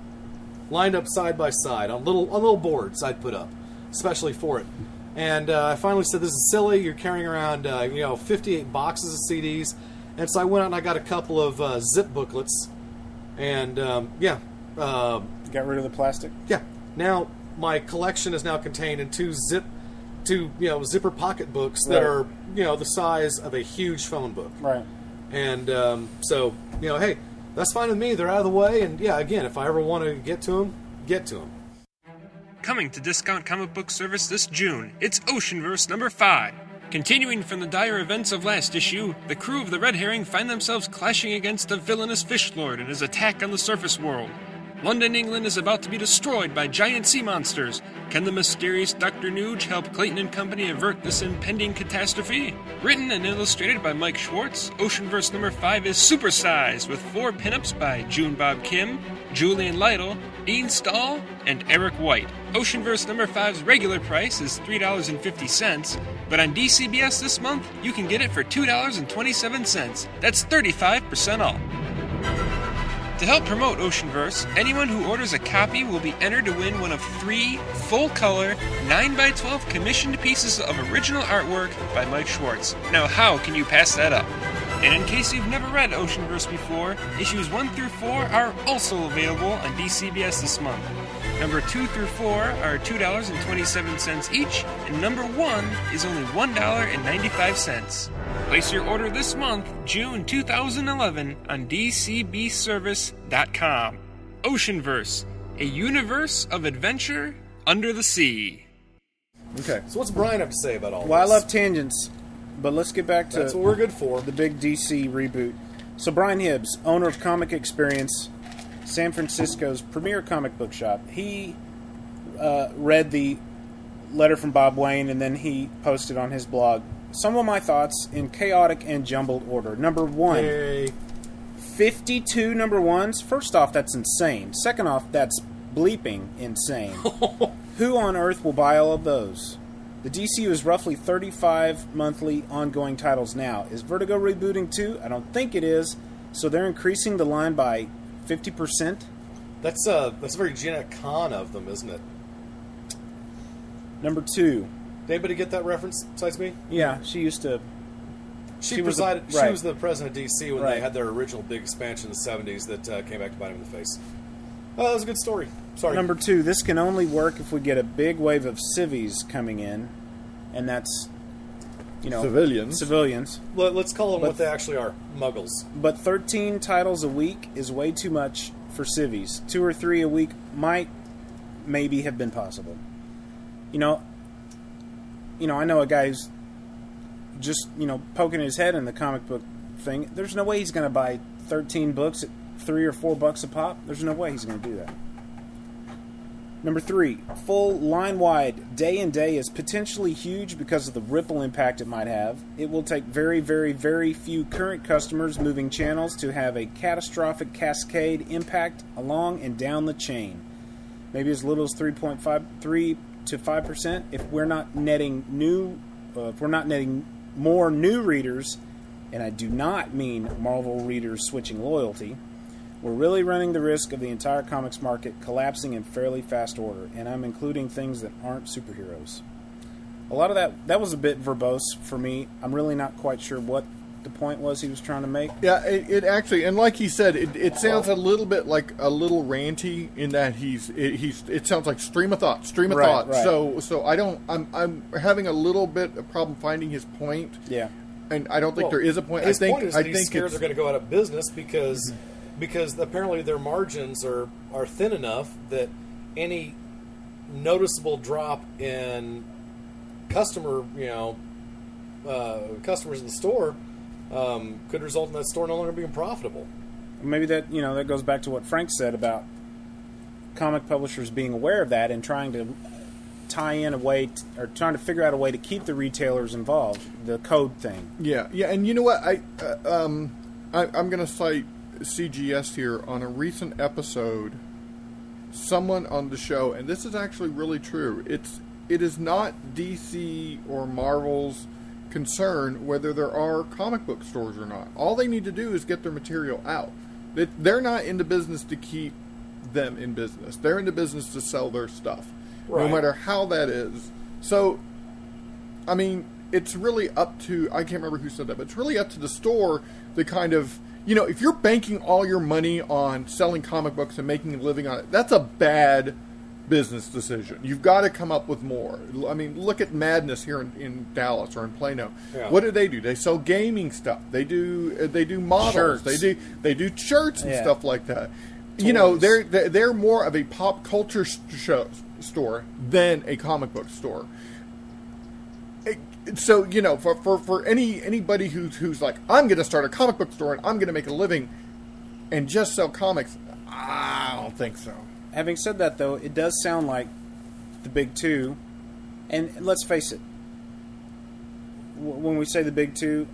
lined up side by side on little on little boards I'd put up, especially for it. And uh, I finally said, "This is silly. You're carrying around, uh, you know, 58 boxes of CDs." And so I went out and I got a couple of uh, zip booklets, and um, yeah, uh, got rid of the plastic. Yeah. Now my collection is now contained in two zip, two you know zipper pocket books that Right. are you know the size of a huge phone book. Right. And um, so you know, hey, that's fine with me. They're out of the way, and yeah, again, if I ever want to get to them, get to them. Coming to Discount Comic Book Service this June, it's Oceanverse number 5. Continuing from the dire events of last issue, the crew of the Red Herring find themselves clashing against a villainous fish lord and his attack on the surface world. London, England is about to be destroyed by giant sea monsters. Can the mysterious Dr. Nuge help Clayton and Company avert this impending catastrophe? Written and illustrated by Mike Schwartz, Oceanverse number 5 is supersized with four pinups by June Bob Kim, Julian Lytle, Ian Stahl, and Eric White. Oceanverse number 5's regular price is $3.50, but on DCBS this month, you can get it for $2.27. That's 35% off. To help promote Oceanverse, anyone who orders a copy will be entered to win one of three full color 9x12 commissioned pieces of original artwork by Mike Schwartz. Now, how can you pass that up? And in case you've never read Oceanverse before, issues 1 through 4 are also available on DCBS this month. Number 2 through 4 are $2.27 each, and number 1 is only $1.95. Place your order this month, June 2011, on DCBService.com. Oceanverse, a universe of adventure under the sea. Okay. So what's Brian have to say about all this? Well, I love tangents, but let's get back to That's what we're good for. The big DC reboot. So Brian Hibbs, owner of Comix Experience, San Francisco's premier comic book shop, he uh, read the letter from Bob Wayne and then he posted on his blog some of my thoughts in chaotic and jumbled order. Number one. Yay. 52 number ones. First off, that's insane. Second off, that's bleeping insane. Who on earth will buy all of those? The DCU is roughly 35 monthly ongoing titles now. Is Vertigo rebooting too? I don't think it is. So they're increasing the line by 50%. That's uh that's a very Jenette Kahn of them, isn't it? Number two. Did anybody get that reference besides me? Yeah, she used to. She, She was the- presided. right. She was the president of DC when Right. they had their original big expansion in the '70s that uh, came back to bite him in the face. Oh, that was a good story. Sorry. Number two, this can only work if we get a big wave of civies coming in, and that's, you know, Civilians. Civilians. Let, us call them But- what they actually are: muggles. But 13 titles a week is way too much for civies. Two or three a week might maybe have been possible. You know, you know, I know a guy who's just, you know, poking his head in the comic book thing. There's no way he's going to buy 13 books at 3 or 4 bucks a pop. There's no way he's going to do that. Number three, full line wide day and date is potentially huge because of the ripple impact it might have. It will take very, very, very few current customers moving channels to have a catastrophic cascade impact along and down the chain. maybe as little as 3.5 3 to 5% if we're not netting new uh, if we're not netting more new readers and I do not mean Marvel readers switching loyalty we're really running the risk of the entire comics market collapsing in fairly fast order and I'm including things that aren't superheroes a lot of that that was a bit verbose for me I'm really not quite sure what the point was he was trying to make Yeah, it, it actually, and like he said, it, it sounds a little bit like a little ranty in that he's it, he's. It sounds like stream of thought, stream of Right, thought. right. So so I don't. I'm I'm having a little bit of problem finding his point. Yeah, and I don't think Well, there is a point. I think point is I that he's think scared they're going to go out of business because Mm-hmm. Because apparently their margins are are thin enough that any noticeable drop in customer you know uh, customers in the store um, could result in that store no longer being profitable. maybe that you know that goes back to what Frank said about comic publishers being aware of that and trying to tie in a way t or trying to figure out a way to keep the retailers involved the code thing Yeah, yeah, and you know what? I uh, um, I, I'm going to cite CGS here on a recent episode. Someone on the show, and this is actually really true. It's it is not DC or Marvel's concern whether there are comic book stores or not. All they need to do is get their material out. They- They're not in the business to keep them in business. They're in the business to sell their stuff, Right. no matter how that is. So I mean, it's really up to I can't remember who said that, but it's really up to the store to kind of you know, if you're banking all your money on selling comic books and making a living on it, that's a bad business decision. You've got to come up with more. I mean, look at Madness here in, in Dallas or in Plano. Yeah. What do they do? They sell gaming stuff. They do uh, they do models. Shirts. They do they do shirts and Yeah. stuff like that. You know, they're they're more of a pop culture show, store than a comic book store so you know for, for, for any anybody who's who's like I'm going to start a comic book store and I'm going to make a living and just sell comics, I don't think so. having said that though it does sound like the big two and let's face it w- when we say the big two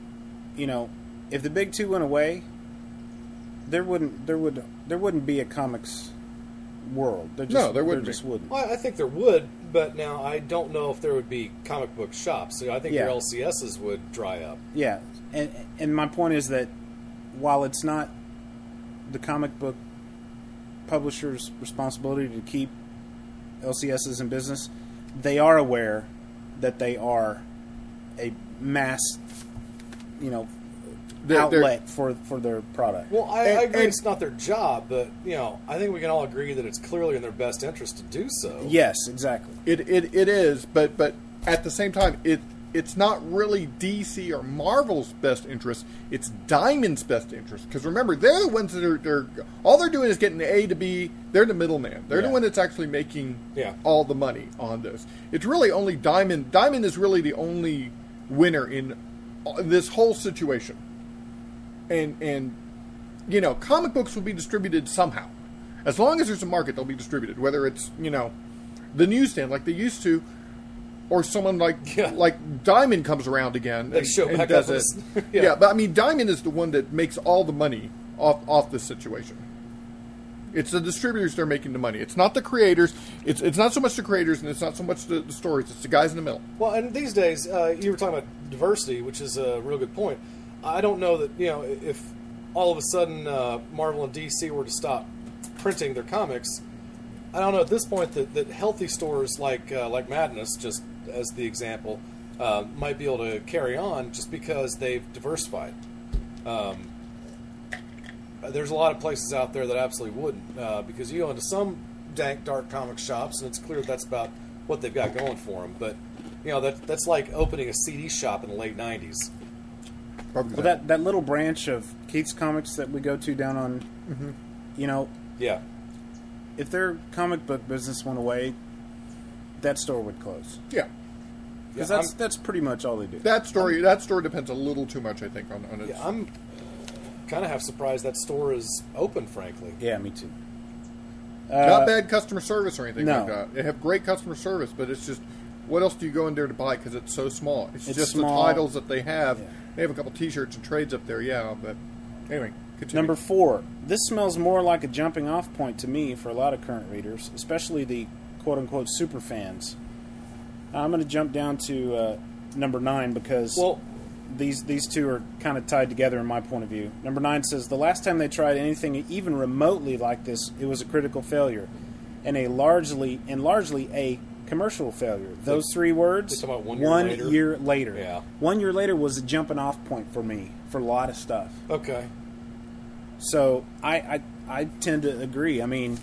you know if the big two went away there wouldn't there would there wouldn't be a comics world there just, No, there wouldn't just be. wouldn't Well, I think there would, but now I don't know if there would be comic book shops. So I think Yeah. your LCSs would dry up. Yeah, and and my point is that while it's not the comic book publisher's responsibility to keep LCSs in business, they are aware that they are a mass, you know, They're- they're- outlet for for their product. Well, I, I agree and- it's not their job, but you know, I think we can all agree that it's clearly in their best interest to do so. Yes, exactly. It, it it is, but but at the same time, it it's not really DC or Marvel's best interest. It's Diamond's best interest because remember they're the ones that are they're all they're doing is getting the A to B. They're the middleman. They're the one that's actually making Yeah. all the money on this. It's really only Diamond. Diamond is really the only winner in uh, this whole situation. And and you know, comic books will be distributed somehow. As long as there's a market, they'll be distributed. Whether it's you know, the newsstand like they used to, or someone like Yeah. like Diamond comes around again They and, show and back does it. yeah. yeah. but I mean, Diamond is the one that makes all the money off off this situation. It's the distributors that are making the money. It's not the creators. It's it's not so much the creators and it's not so much the, the stories. It's the guys in the middle. Well, and these days, uh, you were talking about diversity, which is a real good point. I don't know that you know if all of a sudden uh, Marvel and DC were to stop printing their comics. I don't know at this point that, that healthy stores like uh, like Madness, just as the example, uh, might be able to carry on just because they've diversified. Um, there's a lot of places out there that absolutely wouldn't, uh, because you go into some dank, dark comic shops, and it's clear that's about what they've got going for them. But you know, that that's like opening a CD shop in the late '90s. Well, that that little branch of Keith's Comics that we go to down on, Mhm. you know, Yeah, if their comic book business went away, that store would close. Yeah. Because Yeah, that's I'm- that's pretty much all they do. That story that store depends a little too much, I think, on, on its. yeah. I'm kind of half surprised that store is open. Frankly, Yeah, me too. not Uh, bad customer service or anything no. like that. They have great customer service, but it's just what else do you go in there to buy because it's so small? It's, It's just small. the titles that they have. Yeah. They have a couple T-shirts and trades up there, yeah. But anyway, Continue. Number four. This smells more like a jumping off point to me for a lot of current readers, especially the quote unquote super fans. I'm going to jump down to uh, number nine because Well- these these two are kind of tied together in my point of view. Number nine says the last time they tried anything even remotely like this, it was a critical failure, and a largely and largely a commercial failure. Those three words. About one year later? year later. Yeah. One year later was a jumping off point for me for a lot of stuff. Okay. So I I, I tend to agree. I mean,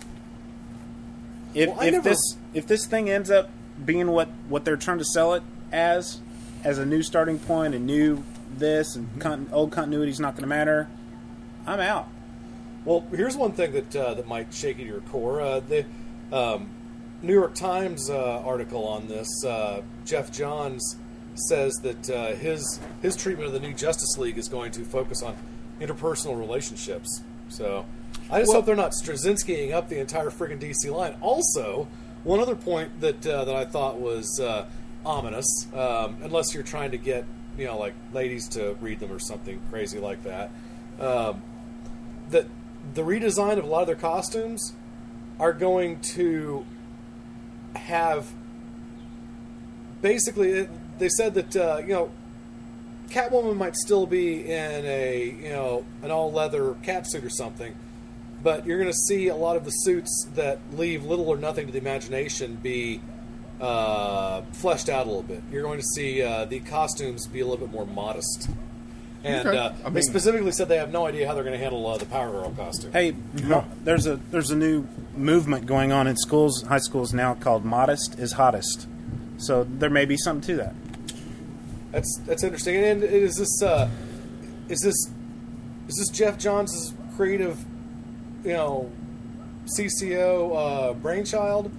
if Well, I if never- this if this thing ends up being what what they're trying to sell it as, as a new starting point, a new this and con- old continuity is not going to matter, I'm out. Well, here's one thing that uh, that might shake to your core. Uh, the um, New York Times uh, article on this, uh, Geoff Johns says that uh, his his treatment of the new Justice League is going to focus on interpersonal relationships. So I just Well- hope they're not Straczynskiing up the entire friggin' DC line. Also, one other point that uh, that I thought was uh, ominous, um, unless you're trying to get you know like ladies to read them or something crazy like that. Um, that the redesign of a lot of their costumes are going to have basically they said that uh, you know Catwoman might still be in a you know an all leather cat suit or something, but you're going to see a lot of the suits that leave little or nothing to the imagination be uh, fleshed out a little bit. You're going to see uh, the costumes be a little bit more modest. And Okay. uh, I they mean- specifically said they have no idea how they're going to handle uh, the Power Girl costume. Hey, mo- there's a there's a new movement going on in schools, high schools now called "Modest is Hottest." So there may be something to that. That's that's interesting. And is this uh, is this is this Geoff Johns' creative, you know, CCO uh, brainchild?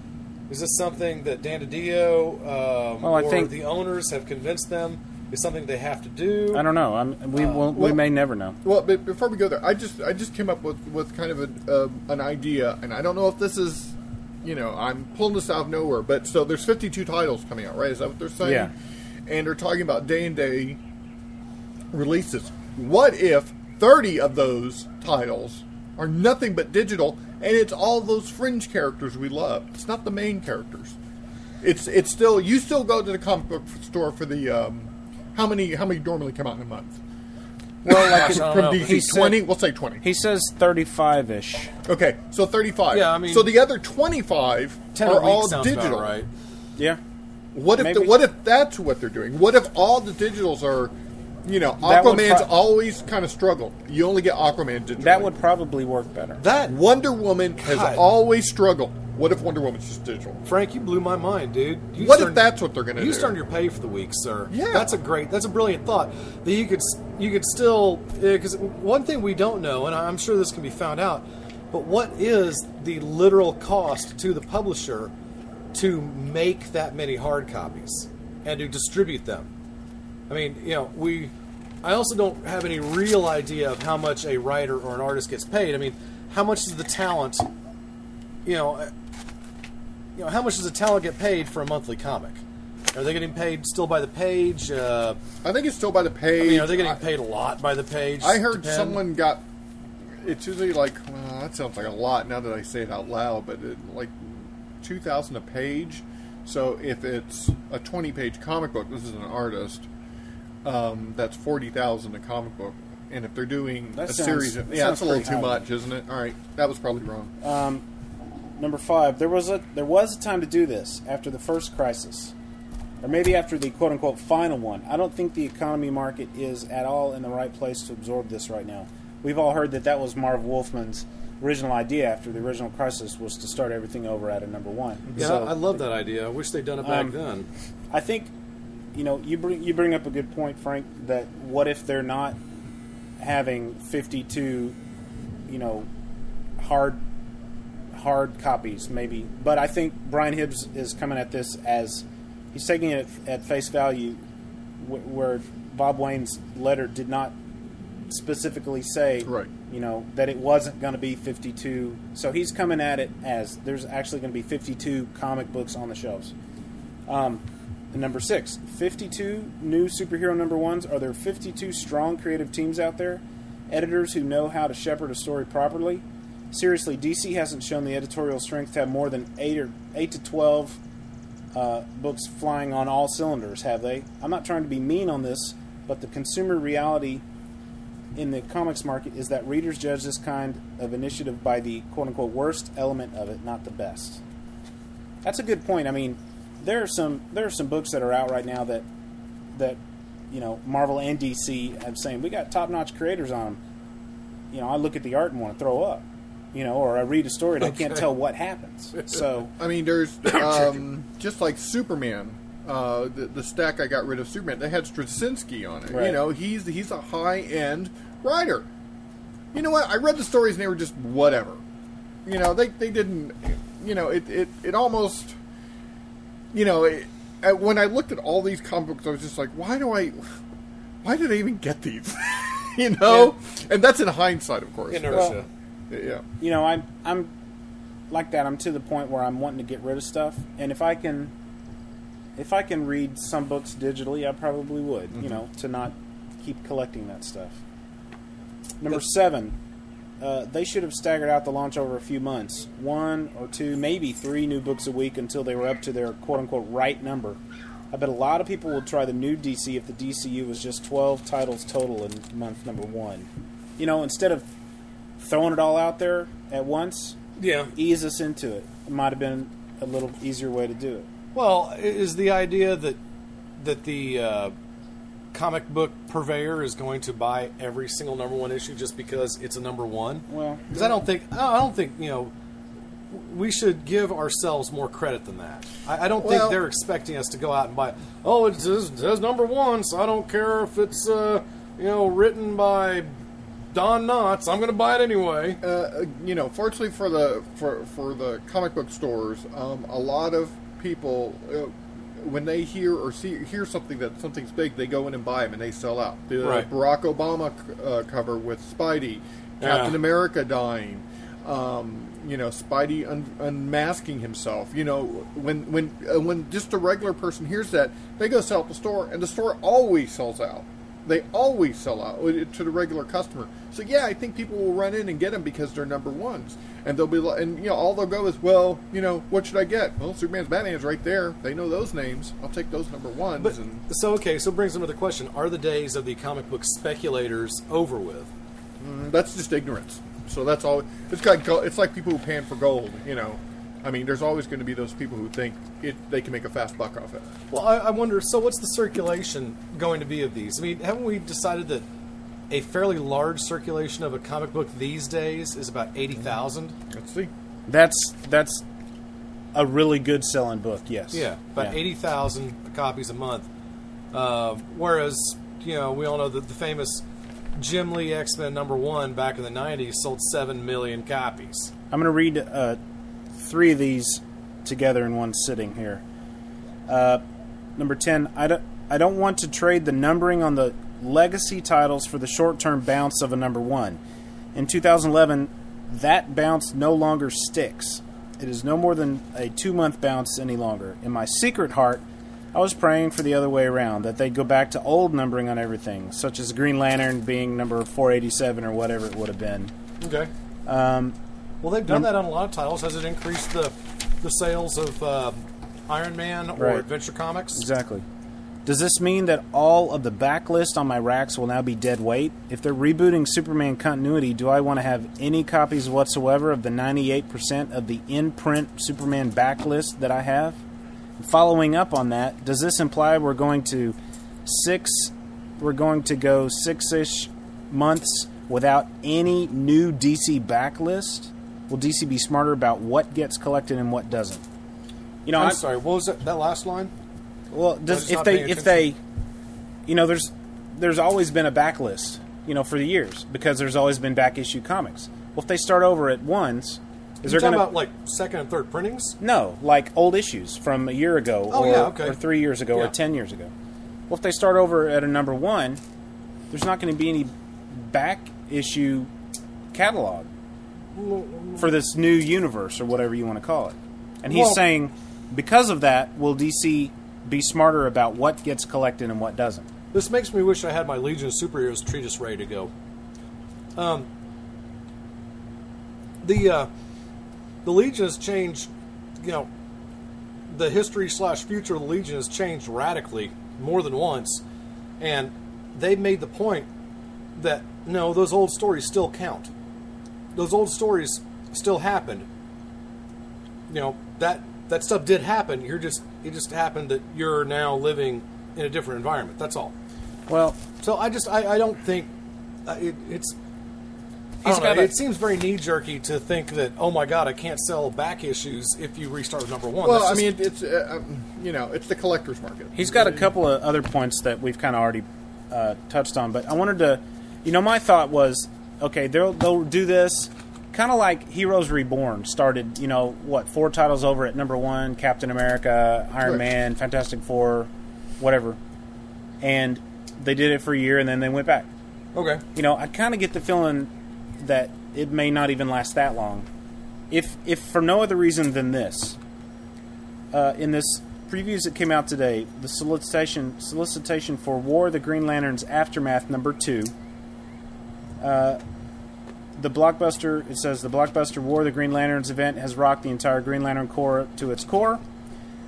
Is this something that Dan DiDio um, Well, I or think- the owners have convinced them is something they have to do? I don't know. I'm, we Uh, will, we may never know. Well, but before we go there, I just I just came up with, with kind of a, uh, an idea, and I don't know if this is, you know, I'm pulling this out of nowhere, but so there's 52 titles coming out, right? Is that what they're saying? Yeah. And they're talking about day and date releases. What if 30 of those titles are nothing but digital, and it's all those fringe characters we love? It's not the main characters. It's it's still you still go to the comic book store for the um, how many how many normally come out in a month? Well, like I from. DC, He said- twenty. We'll say twenty. He says 35 ish. Okay, so thirty-five. Yeah, I mean- so the other twenty-five Ten are all sounds about digital. right. Yeah. What if the, what if that's what they're doing? What if all the digitals are, you know, That Aquaman's pro- always kind of struggled. You only get Aquaman digital. That would probably work better. That Wonder Woman has always struggled. What if Wonder Woman's just digital? Frank, you blew my mind, dude. You What if earned- that's what they're gonna do? You earned your pay for the week, sir. Yeah. that's a great, that's a brilliant thought. That you could, you could still, eh, because one thing we don't know, and I'm sure this can be found out, but what is the literal cost to the publisher to make that many hard copies and to distribute them? I mean, you know, we. I also don't have any real idea of how much a writer or an artist gets paid. I mean, how much does the talent, you know, you know, how much does a talent get paid for a monthly comic? Are they getting paid still by the page? Uh, I think it's still by the page. I mean, are they getting I- paid a lot by the page? I heard Depend? someone got. It's usually like well, that sounds like a lot now that I say it out loud, but it, like two thousand a page. So if it's a twenty-page comic book, this is an artist. Um, that's forty thousand a comic book, and if they're doing That a sounds- series, of, that yeah, sounds it's a little too high. much, isn't it? All right, that was probably wrong. Um, number five, there was a there was a time to do this after the first crisis, or maybe after the quote unquote final one. I don't think the economy market is at all in the right place to absorb this right now. We've all heard that that was Marv Wolfman's original idea after the original crisis was to start everything over at a number one. Yeah, So- I love that idea. I wish they'd done it back Um, then. I think, you know, you bring you bring up a good point, Frank. That what if they're not having fifty-two, you know, hard hard copies, maybe. But I think Brian Hibbs is coming at this as he's taking it at face value, where Bob Wayne's letter did not specifically say, Right. you know, that it wasn't going to be 52. So he's coming at it as there's actually going to be 52 comic books on the shelves. Um, number six, 52 new superhero number ones. Are there 52 strong creative teams out there? editors who know how to shepherd a story properly. Seriously, DC hasn't shown the editorial strength to have more than eight or eight to twelve uh, books flying on all cylinders, have they? I'm not trying to be mean on this, but the consumer reality in the comics market is that readers judge this kind of initiative by the quote unquote worst element of it, not the best. That's a good point. I mean, there are some there are some books that are out right now that that you know Marvel and DC have saying we got top notch creators on them. You know, I look at the art and want to throw up. You know, or I read a story and I can't tell what happens. So I mean, there's um, just like Superman. Uh, the, the stack I got rid of Superman, they had Straczynski on it. You know, he's he's a high end writer. You know what? I read the stories and they were just whatever. You know, they they didn't. You know, it it, it almost. You know, it, uh, when I looked at all these comic books, I was just like, why do I? Why did I even get these? you know, and that's in hindsight, of course. Inertia. Yeah. you know, I'm I'm like that. I'm to the point where I'm wanting to get rid of stuff, and if I can, if I can read some books digitally, I probably would. You Mhm. know, to not keep collecting that stuff. Number seven, uh, they should have staggered out the launch over a few months, one or two, maybe three new books a week until they were up to their quote unquote right number. I bet a lot of people would try the new DC if the DCU was just 12 titles total in month number one. You know, instead of throwing it all out there at once, yeah, ease us into it. It might have been a little easier way to do it. Well, is the idea that that the uh, comic book purveyor is going to buy every single number one issue just because it's a number one? Well, because I don't think I don't think you know we should give ourselves more credit than that. I, I don't Well- think they're expecting us to go out and buy. Oh, it says, it says number one, so I don't care if it's uh, you know written by Don Knotts. I'm going to buy it anyway. uh, you know, fortunately for the for for the comic book stores, um, a lot of people uh, when they hear or see hear something that something's big, they go in and buy them and they sell out. The Right. Barack Obama uh, cover with Spidey, Captain Yeah. America dying. Um, you know, Spidey un- unmasking himself. You know, when when uh, when just a regular person hears that, they go sell at the store, and the store always sells out. They always sell out uh, to the regular customer. So yeah, I think people will run in and get them because they're number ones, and they'll be like, and you know, all they'll go is, well, you know, what should I get? Well, Superman's, Batman's right there. They know those names. I'll take those number ones. But and so okay, so it brings another question: Are the days of the comic book speculators over with? Mm, that's just ignorance. So that's all. It's like go- it's like people who pan for gold. You know, I mean, there's always going to be those people who think it they can make a fast buck off it. Well, I, I wonder. So, what's the circulation going to be of these? I mean, haven't we decided that a fairly large circulation of a comic book these days is about eighty thousand? Let's see. That's that's a really good selling book. Yes. Yeah, about eighty thousand copies a month. Uh, whereas, you know, we all know that the famous Jim Lee X Men number one back in the '90s sold seven million copies. I'm going to read uh, three of these together in one sitting here. Uh, number 10, I don't, I don't want to trade the numbering on the legacy titles for the short term bounce of a number one. In 2011, that bounce no longer sticks. It is no more than a two month bounce any longer. In my secret heart, I was praying for the other way around, that they'd go back to old numbering on everything, such as Green Lantern being number 487 or whatever it would have been. Okay. Um, Well, they've done that on a lot of titles. Has it increased the the sales of uh, Iron Man or Right. Adventure Comics? Exactly. Does this mean that all of the backlist on my racks will now be dead weight? If they're rebooting Superman continuity, do I want to have any copies whatsoever of the 98% of the in print Superman backlist that I have? Following up on that, does this imply we're going to six we're going to go six-ish months without any new DC backlist? Will DC be smarter about what gets collected and what doesn't? You know, I'm I- sorry. What was that, that last line? well, does, if they if they, you know, there's there's always been a backlist, you know, for the years because there's always been back issue comics. Well, if they start over at once, is you there talking going to about like second and third printings? no like old issues from a year ago Oh, or, yeah, okay. or three years ago Yeah. or ten years ago? Well, if they start over at a number one, there's not going to be any back issue catalog for this new universe or whatever you want to call it. And he's Well- saying because of that, will DC be smarter about what gets collected and what doesn't? This makes me wish I had my Legion of Superheroes treatise ready to go. Um, the uh, the Legion has changed. You know, the history slash future of the Legion has changed radically more than once, and they made the point that no, those old stories still count. Those old stories still happened. You know that that stuff did happen. You're just it just happened that you're now living in a different environment. That's all. Well, so I just I, I don't think uh, it, it's. I don't know, a- it seems very knee jerky to think that oh my god I can't sell back issues if you restart with number one. Well, That's I mean, it's uh, um, you know, it's the collector's market. He's got a couple of other points that we've kind of already uh, touched on, but I wanted to, you know, my thought was, okay, they'll they'll do this, kind of like Heroes Reborn started, you know, what four titles over at number one, Captain America, Iron Right. Man, Fantastic Four, whatever, and they did it for a year and then they went back. Okay. You know, I kind of get the feeling that it may not even last that long, if if for no other reason than this. Uh, in this previews that came out today, the solicitation solicitation for War of the Green Lanterns Aftermath number two. Uh, the blockbuster it says the blockbuster War the Green Lanterns event has rocked the entire Green Lantern Corps to its core.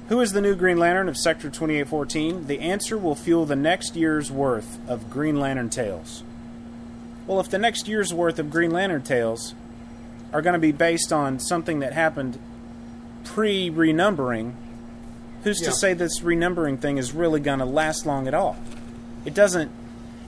Who is the new Green Lantern of Sector 2814? The answer will fuel the next year's worth of Green Lantern tales. Well, if the next year's worth of Green Lantern tales are going to be based on something that happened pre renumbering, who's Yeah. to say this renumbering thing is really going to last long at all? It doesn't.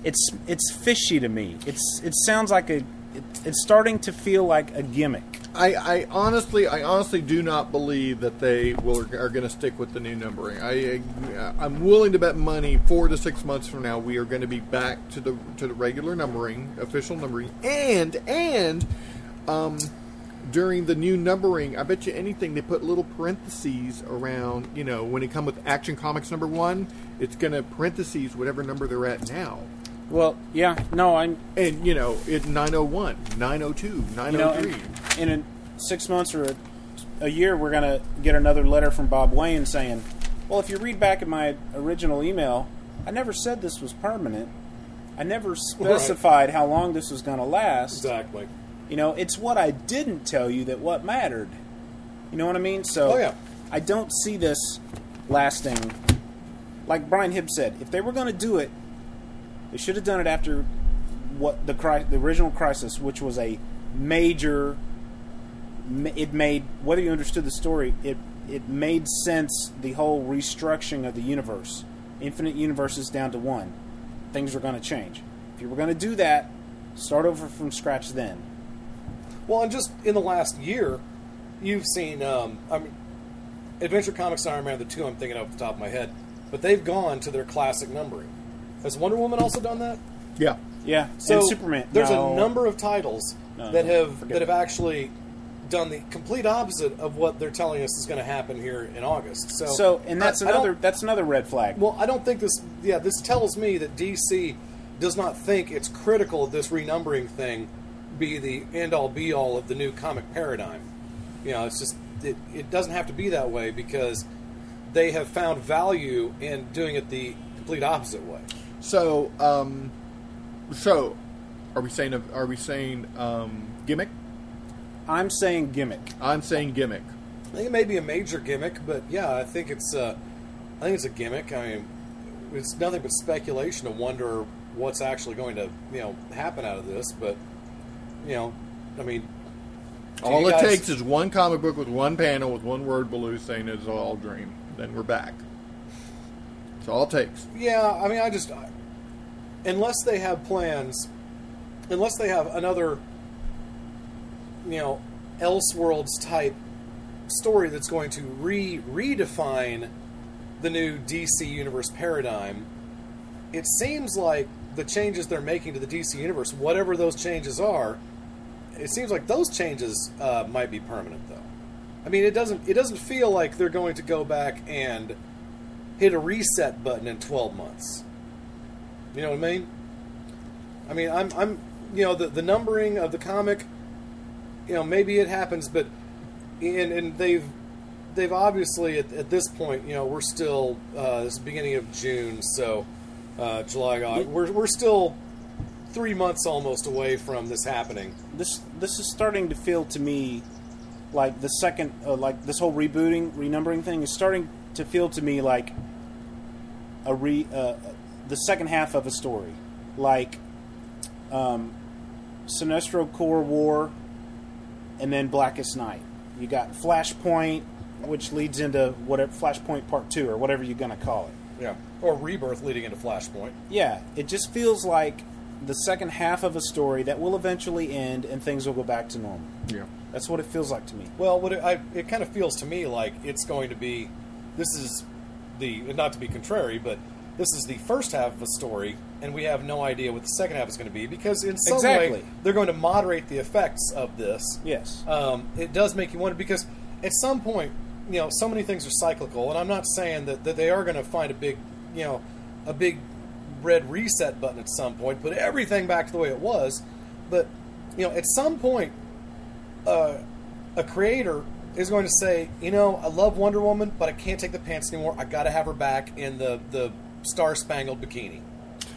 It's it's fishy to me. It's it sounds like a. It, it's starting to feel like a gimmick. I, I honestly, I honestly do not believe that they will are going to stick with the new numbering. I, I, I'm willing to bet money four to six months from now we are going to be back to the to the regular numbering, official numbering, and and um, during the new numbering, I bet you anything they put little parentheses around. You know, when it come with Action Comics number one, it's going to parentheses whatever number they're at now. Well, yeah, no, I'm. And you know, it 901, 902, You know, 903. in, in a, six months or a, a year, we're going to get another letter from Bob Wayne saying, "Well, if you read back at my original email, I never said this was permanent. I never specified how long this was going to last. Exactly. You know, it's what I didn't tell you that what mattered. You know what I mean? So, Oh, yeah. I don't see this lasting. Like Brian Hibbs said, if they were going to do it, they should have done it after what the the original crisis, which was a major. It made whether you understood the story, it it made sense. The whole restructuring of the universe, infinite universes down to one, things were going to change. If you were going to do that, start over from scratch then. Well, and just in the last year, you've seen. Um, I mean, Adventure Comics Iron Man the two I'm thinking of off the top of my head, but they've gone to their classic numbering. Has Wonder Woman also done that? Yeah. Yeah, So and Superman. There's no. a number of titles No, that no, have forget that have actually done the complete opposite of what they're telling us is going to happen here in August. So, So, and that's I- I another that's another red flag. Well, I don't think this. Yeah, this tells me that DC does not think it's critical this renumbering thing be the end all be all of the new comic paradigm. You know, it's just it, it doesn't have to be that way because they have found value in doing it the complete opposite way. So, um, so are we saying are we saying um, gimmick? I'm saying gimmick. I'm saying gimmick. I think it may be a major gimmick, but yeah, I think it's uh, I think it's a gimmick. I mean, it's nothing but speculation to wonder what's actually going to you know happen out of this. But you know, I mean, All it guys- takes is one comic book with one panel with one word below saying it's all dream. Then we're back. That's all it takes. Yeah, I mean, I just I, unless they have plans, unless they have another, you know, Elseworlds type story that's going to re redefine the new DC universe paradigm. It seems like the changes they're making to the DC universe, whatever those changes are, it seems like those changes uh, might be permanent, though. I mean, it doesn't. It doesn't feel like they're going to go back and hit a reset button in 12 months. You know what I mean? I mean, I'm, I'm, you know, the, the numbering of the comic, you know, maybe it happens, but, and, and they've, they've obviously at, at this point, you know, we're still, uh, this beginning of June, so, uh, July, August, we're, we're still three months almost away from this happening. This this is starting to feel to me like the second, uh, like this whole rebooting, renumbering thing is starting to feel to me like a re uh, the second half of a story, like um, Sinestro Corps War, and then Blackest Night. You got Flashpoint, which leads into whatever Flashpoint Part Two or whatever you're going to call it. Yeah. Or Rebirth leading into Flashpoint. Yeah, it just feels like the second half of a story that will eventually end and things will go back to normal. Yeah. That's what it feels like to me. Well, what it, I, it kind of feels to me like it's going to be. This is the not to be contrary, but this is the first half of a story, and we have no idea what the second half is going to be because in some Exactly. way they're going to moderate the effects of this. Yes. Um, it does make you wonder because at some point, you know, so many things are cyclical, and I'm not saying that, that they are going to find a big, you know, a big red reset button at some point, put everything back to the way it was. But you know, at some point, uh, a creator is going to say, you know, I love Wonder Woman, but I can't take the pants anymore. I got to have her back in the the star spangled bikini.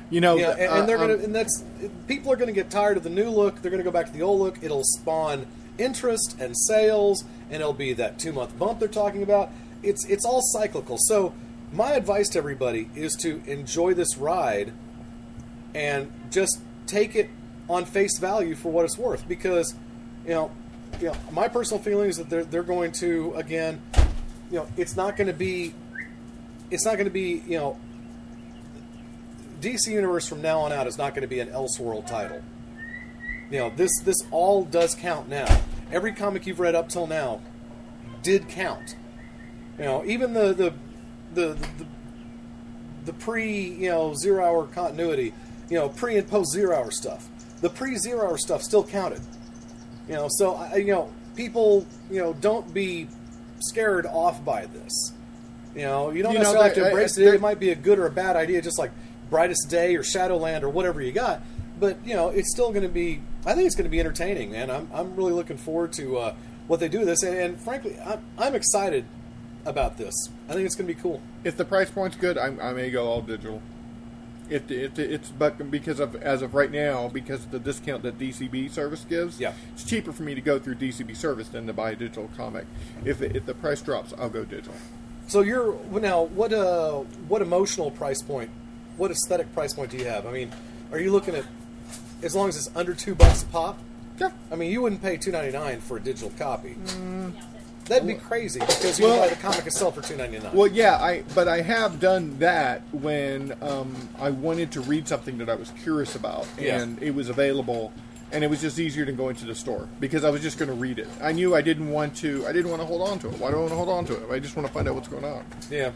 You know, Yeah, and, uh, and they're um, gonna, and that's people are gonna get tired of the new look. They're gonna go back to the old look. It'll spawn interest and sales, and it'll be that two month bump they're talking about. It's it's all cyclical. So my advice to everybody is to enjoy this ride, and just take it on face value for what it's worth. Because you know, you know, my personal feeling is that they're they're going to again, you know, it's not going to be, it's not going to be you know DC Universe from now on out is not going to be an Elseworld title. You know, this this all does count now. Every comic you've read up till now did count. You know, even the the the the, the pre you know zero hour continuity, you know, pre and post zero hour stuff. The pre zero hour stuff still counted. You know, so I, you know, people, you know, don't be scared off by this. You know, you don't You know, necessarily have to embrace I- it. It might be a good or a bad idea, just like Brightest Day or Shadowland or whatever you got. But you know, it's still going to be. I think it's going to be entertaining, man. I'm I'm really looking forward to uh, what they do with this, and, and frankly, I'm I'm excited about this. I think it's going to be cool. If the price point's good, I, I may go all digital. If, the, if the, it's but because of as of right now, because of the discount that DCB service gives, Yeah. it's cheaper for me to go through DCB service than to buy a digital comic. If the, if the price drops, I'll go digital. So you're now what uh what emotional price point, what aesthetic price point do you have? I mean, are you looking at as long as it's under two bucks a pop? Yeah. I mean, you wouldn't pay two ninety nine for a digital copy. That'd be crazy because you Well- buy the comic itself for two ninety nine. Well, yeah, I but I have done that when um, I wanted to read something that I was curious about, Yeah. and it was available, and it was just easier than going to the store because I was just going to read it. I knew I didn't want to. I didn't want to hold on to it. Why do I want to hold on to it? I just want to find out what's going on. Yeah.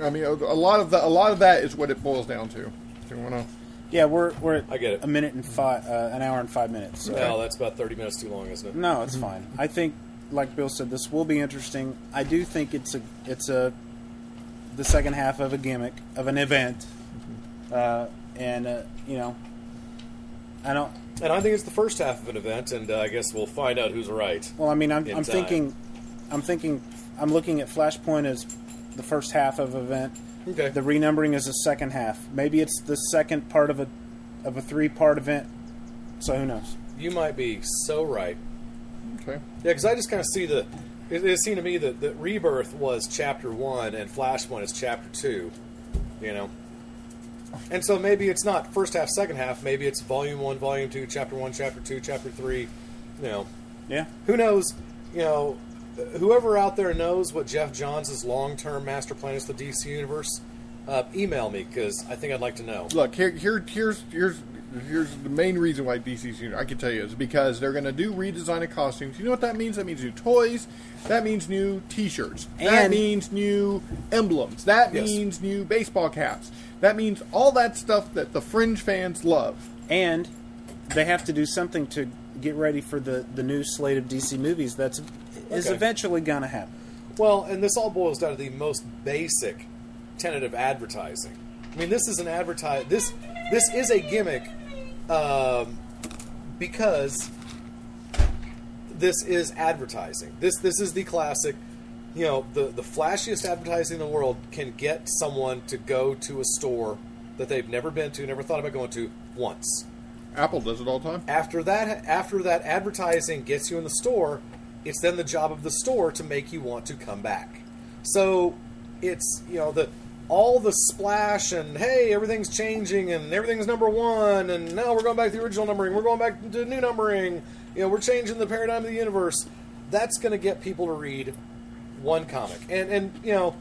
I mean, a a lot of the, a lot of that is what it boils down to. Do You want to? Yeah, we're we're at I get it. a minute and five, uh, an hour and five minutes. So. No, that's about thirty minutes too long, isn't it? No, it's fine. I think, like Bill said, this will be interesting. I do think it's a it's a the second half of a gimmick of an event, uh, and uh, you know, I don't. And I think it's the first half of an event, and uh, I guess we'll find out who's right. Well, I mean, I'm, I'm thinking, I'm thinking, I'm looking at Flashpoint as the first half of event. Okay. The renumbering is the second half. Maybe it's the second part of a of a three part event. So who knows? You might be so right. Okay. Yeah, because I just kind of see the. It, it seemed to me that, that Rebirth was chapter one and Flashpoint is chapter two. You know? And so maybe it's not first half, second half. Maybe it's volume one, volume two, chapter one, chapter two, chapter three. You know? Yeah. Who knows? You know, whoever out there knows what Geoff Johns' long term master plan is for the DC Universe, uh, email me because I think I'd like to know. Look here, here, here's here's here's the main reason why DC's union I can tell you is because they're going to do redesign of costumes. You know what that means? That means new toys. That means new T-shirts. that means new emblems. That Yes. means new baseball caps. That means all that stuff that the fringe fans love. And they have to do something to get ready for the the new slate of DC movies. That's is eventually going to happen. Well, and this all boils down to the most basic tenet of advertising. I mean, this is an advertise. This this is a gimmick um, because this is advertising. This this is the classic. You know, the the flashiest advertising in the world can get someone to go to a store that they've never been to, never thought about going to once. Apple does it all the time. After that, after that advertising gets you in the store, it's then the job of the store to make you want to come back. So it's you know the all the splash and hey everything's changing and everything's number one and now we're going back to the original numbering we're going back to new numbering you know we're changing the paradigm of the universe. That's going to get people to read one comic. And and you know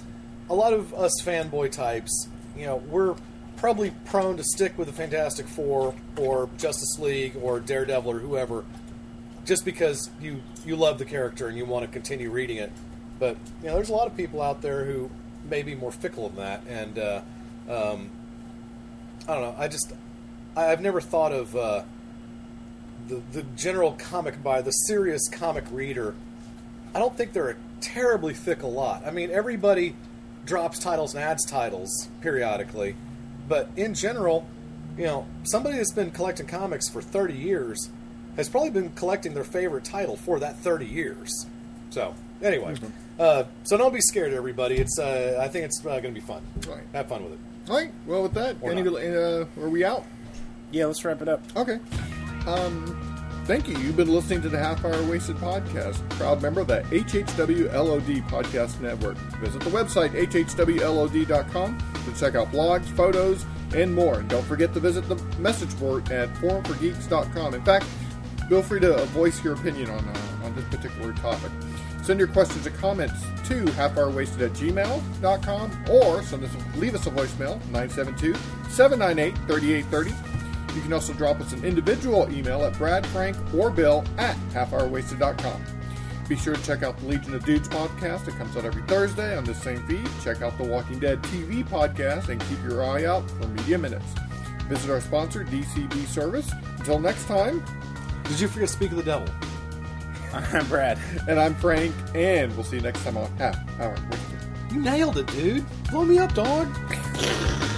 a lot of us fanboy types you know we're probably prone to stick with the fantastic four or justice league or daredevil or whoever just because you you love the character and you want to continue reading it. But you know there's a lot of people out there who may be more fickle than that. And uh, um, i don't know. I just I- i've never thought of uh, the, the general comic buyer the serious comic reader i don't think they're a terribly fickle lot. I mean everybody drops titles and adds titles periodically. But in general you know somebody that's been collecting comics for 30 years has probably been collecting their favorite title for that 30 years. So anyway uh, so don't be scared everybody it's uh, i think it's uh, going to be fun Right. have fun with it All right. Well, with that, Or any, not. uh, are we out? Yeah, let's wrap it up. Okay. Um, thank you. You've been listening to the Half Hour Wasted podcast, proud member of the HHW LOD podcast network. Visit the website hhwlod.com to check out blogs, photos, and more. And don't forget to visit the message board at forumforgeeks.com. In fact, feel free to voice your opinion on uh, on this particular topic. Send your questions or comments to halfhourwasted at gmail.com or send us, leave us a voicemail, 972-798-3830. You can also drop us an individual email at Brad, Frank, or Bill at halfhourwasted.com. Be sure to check out the Legion of Dudes podcast. It comes out every Thursday on this same feed. Check out the Walking Dead TV podcast and keep your eye out for Media Minutes. Visit our sponsor, DCB Service. Until next time, did you forget to speak of the devil I'm Brad. and I'm Frank, and we'll see you next time on Half Hour Wasted. you nailed it dude blow me up dog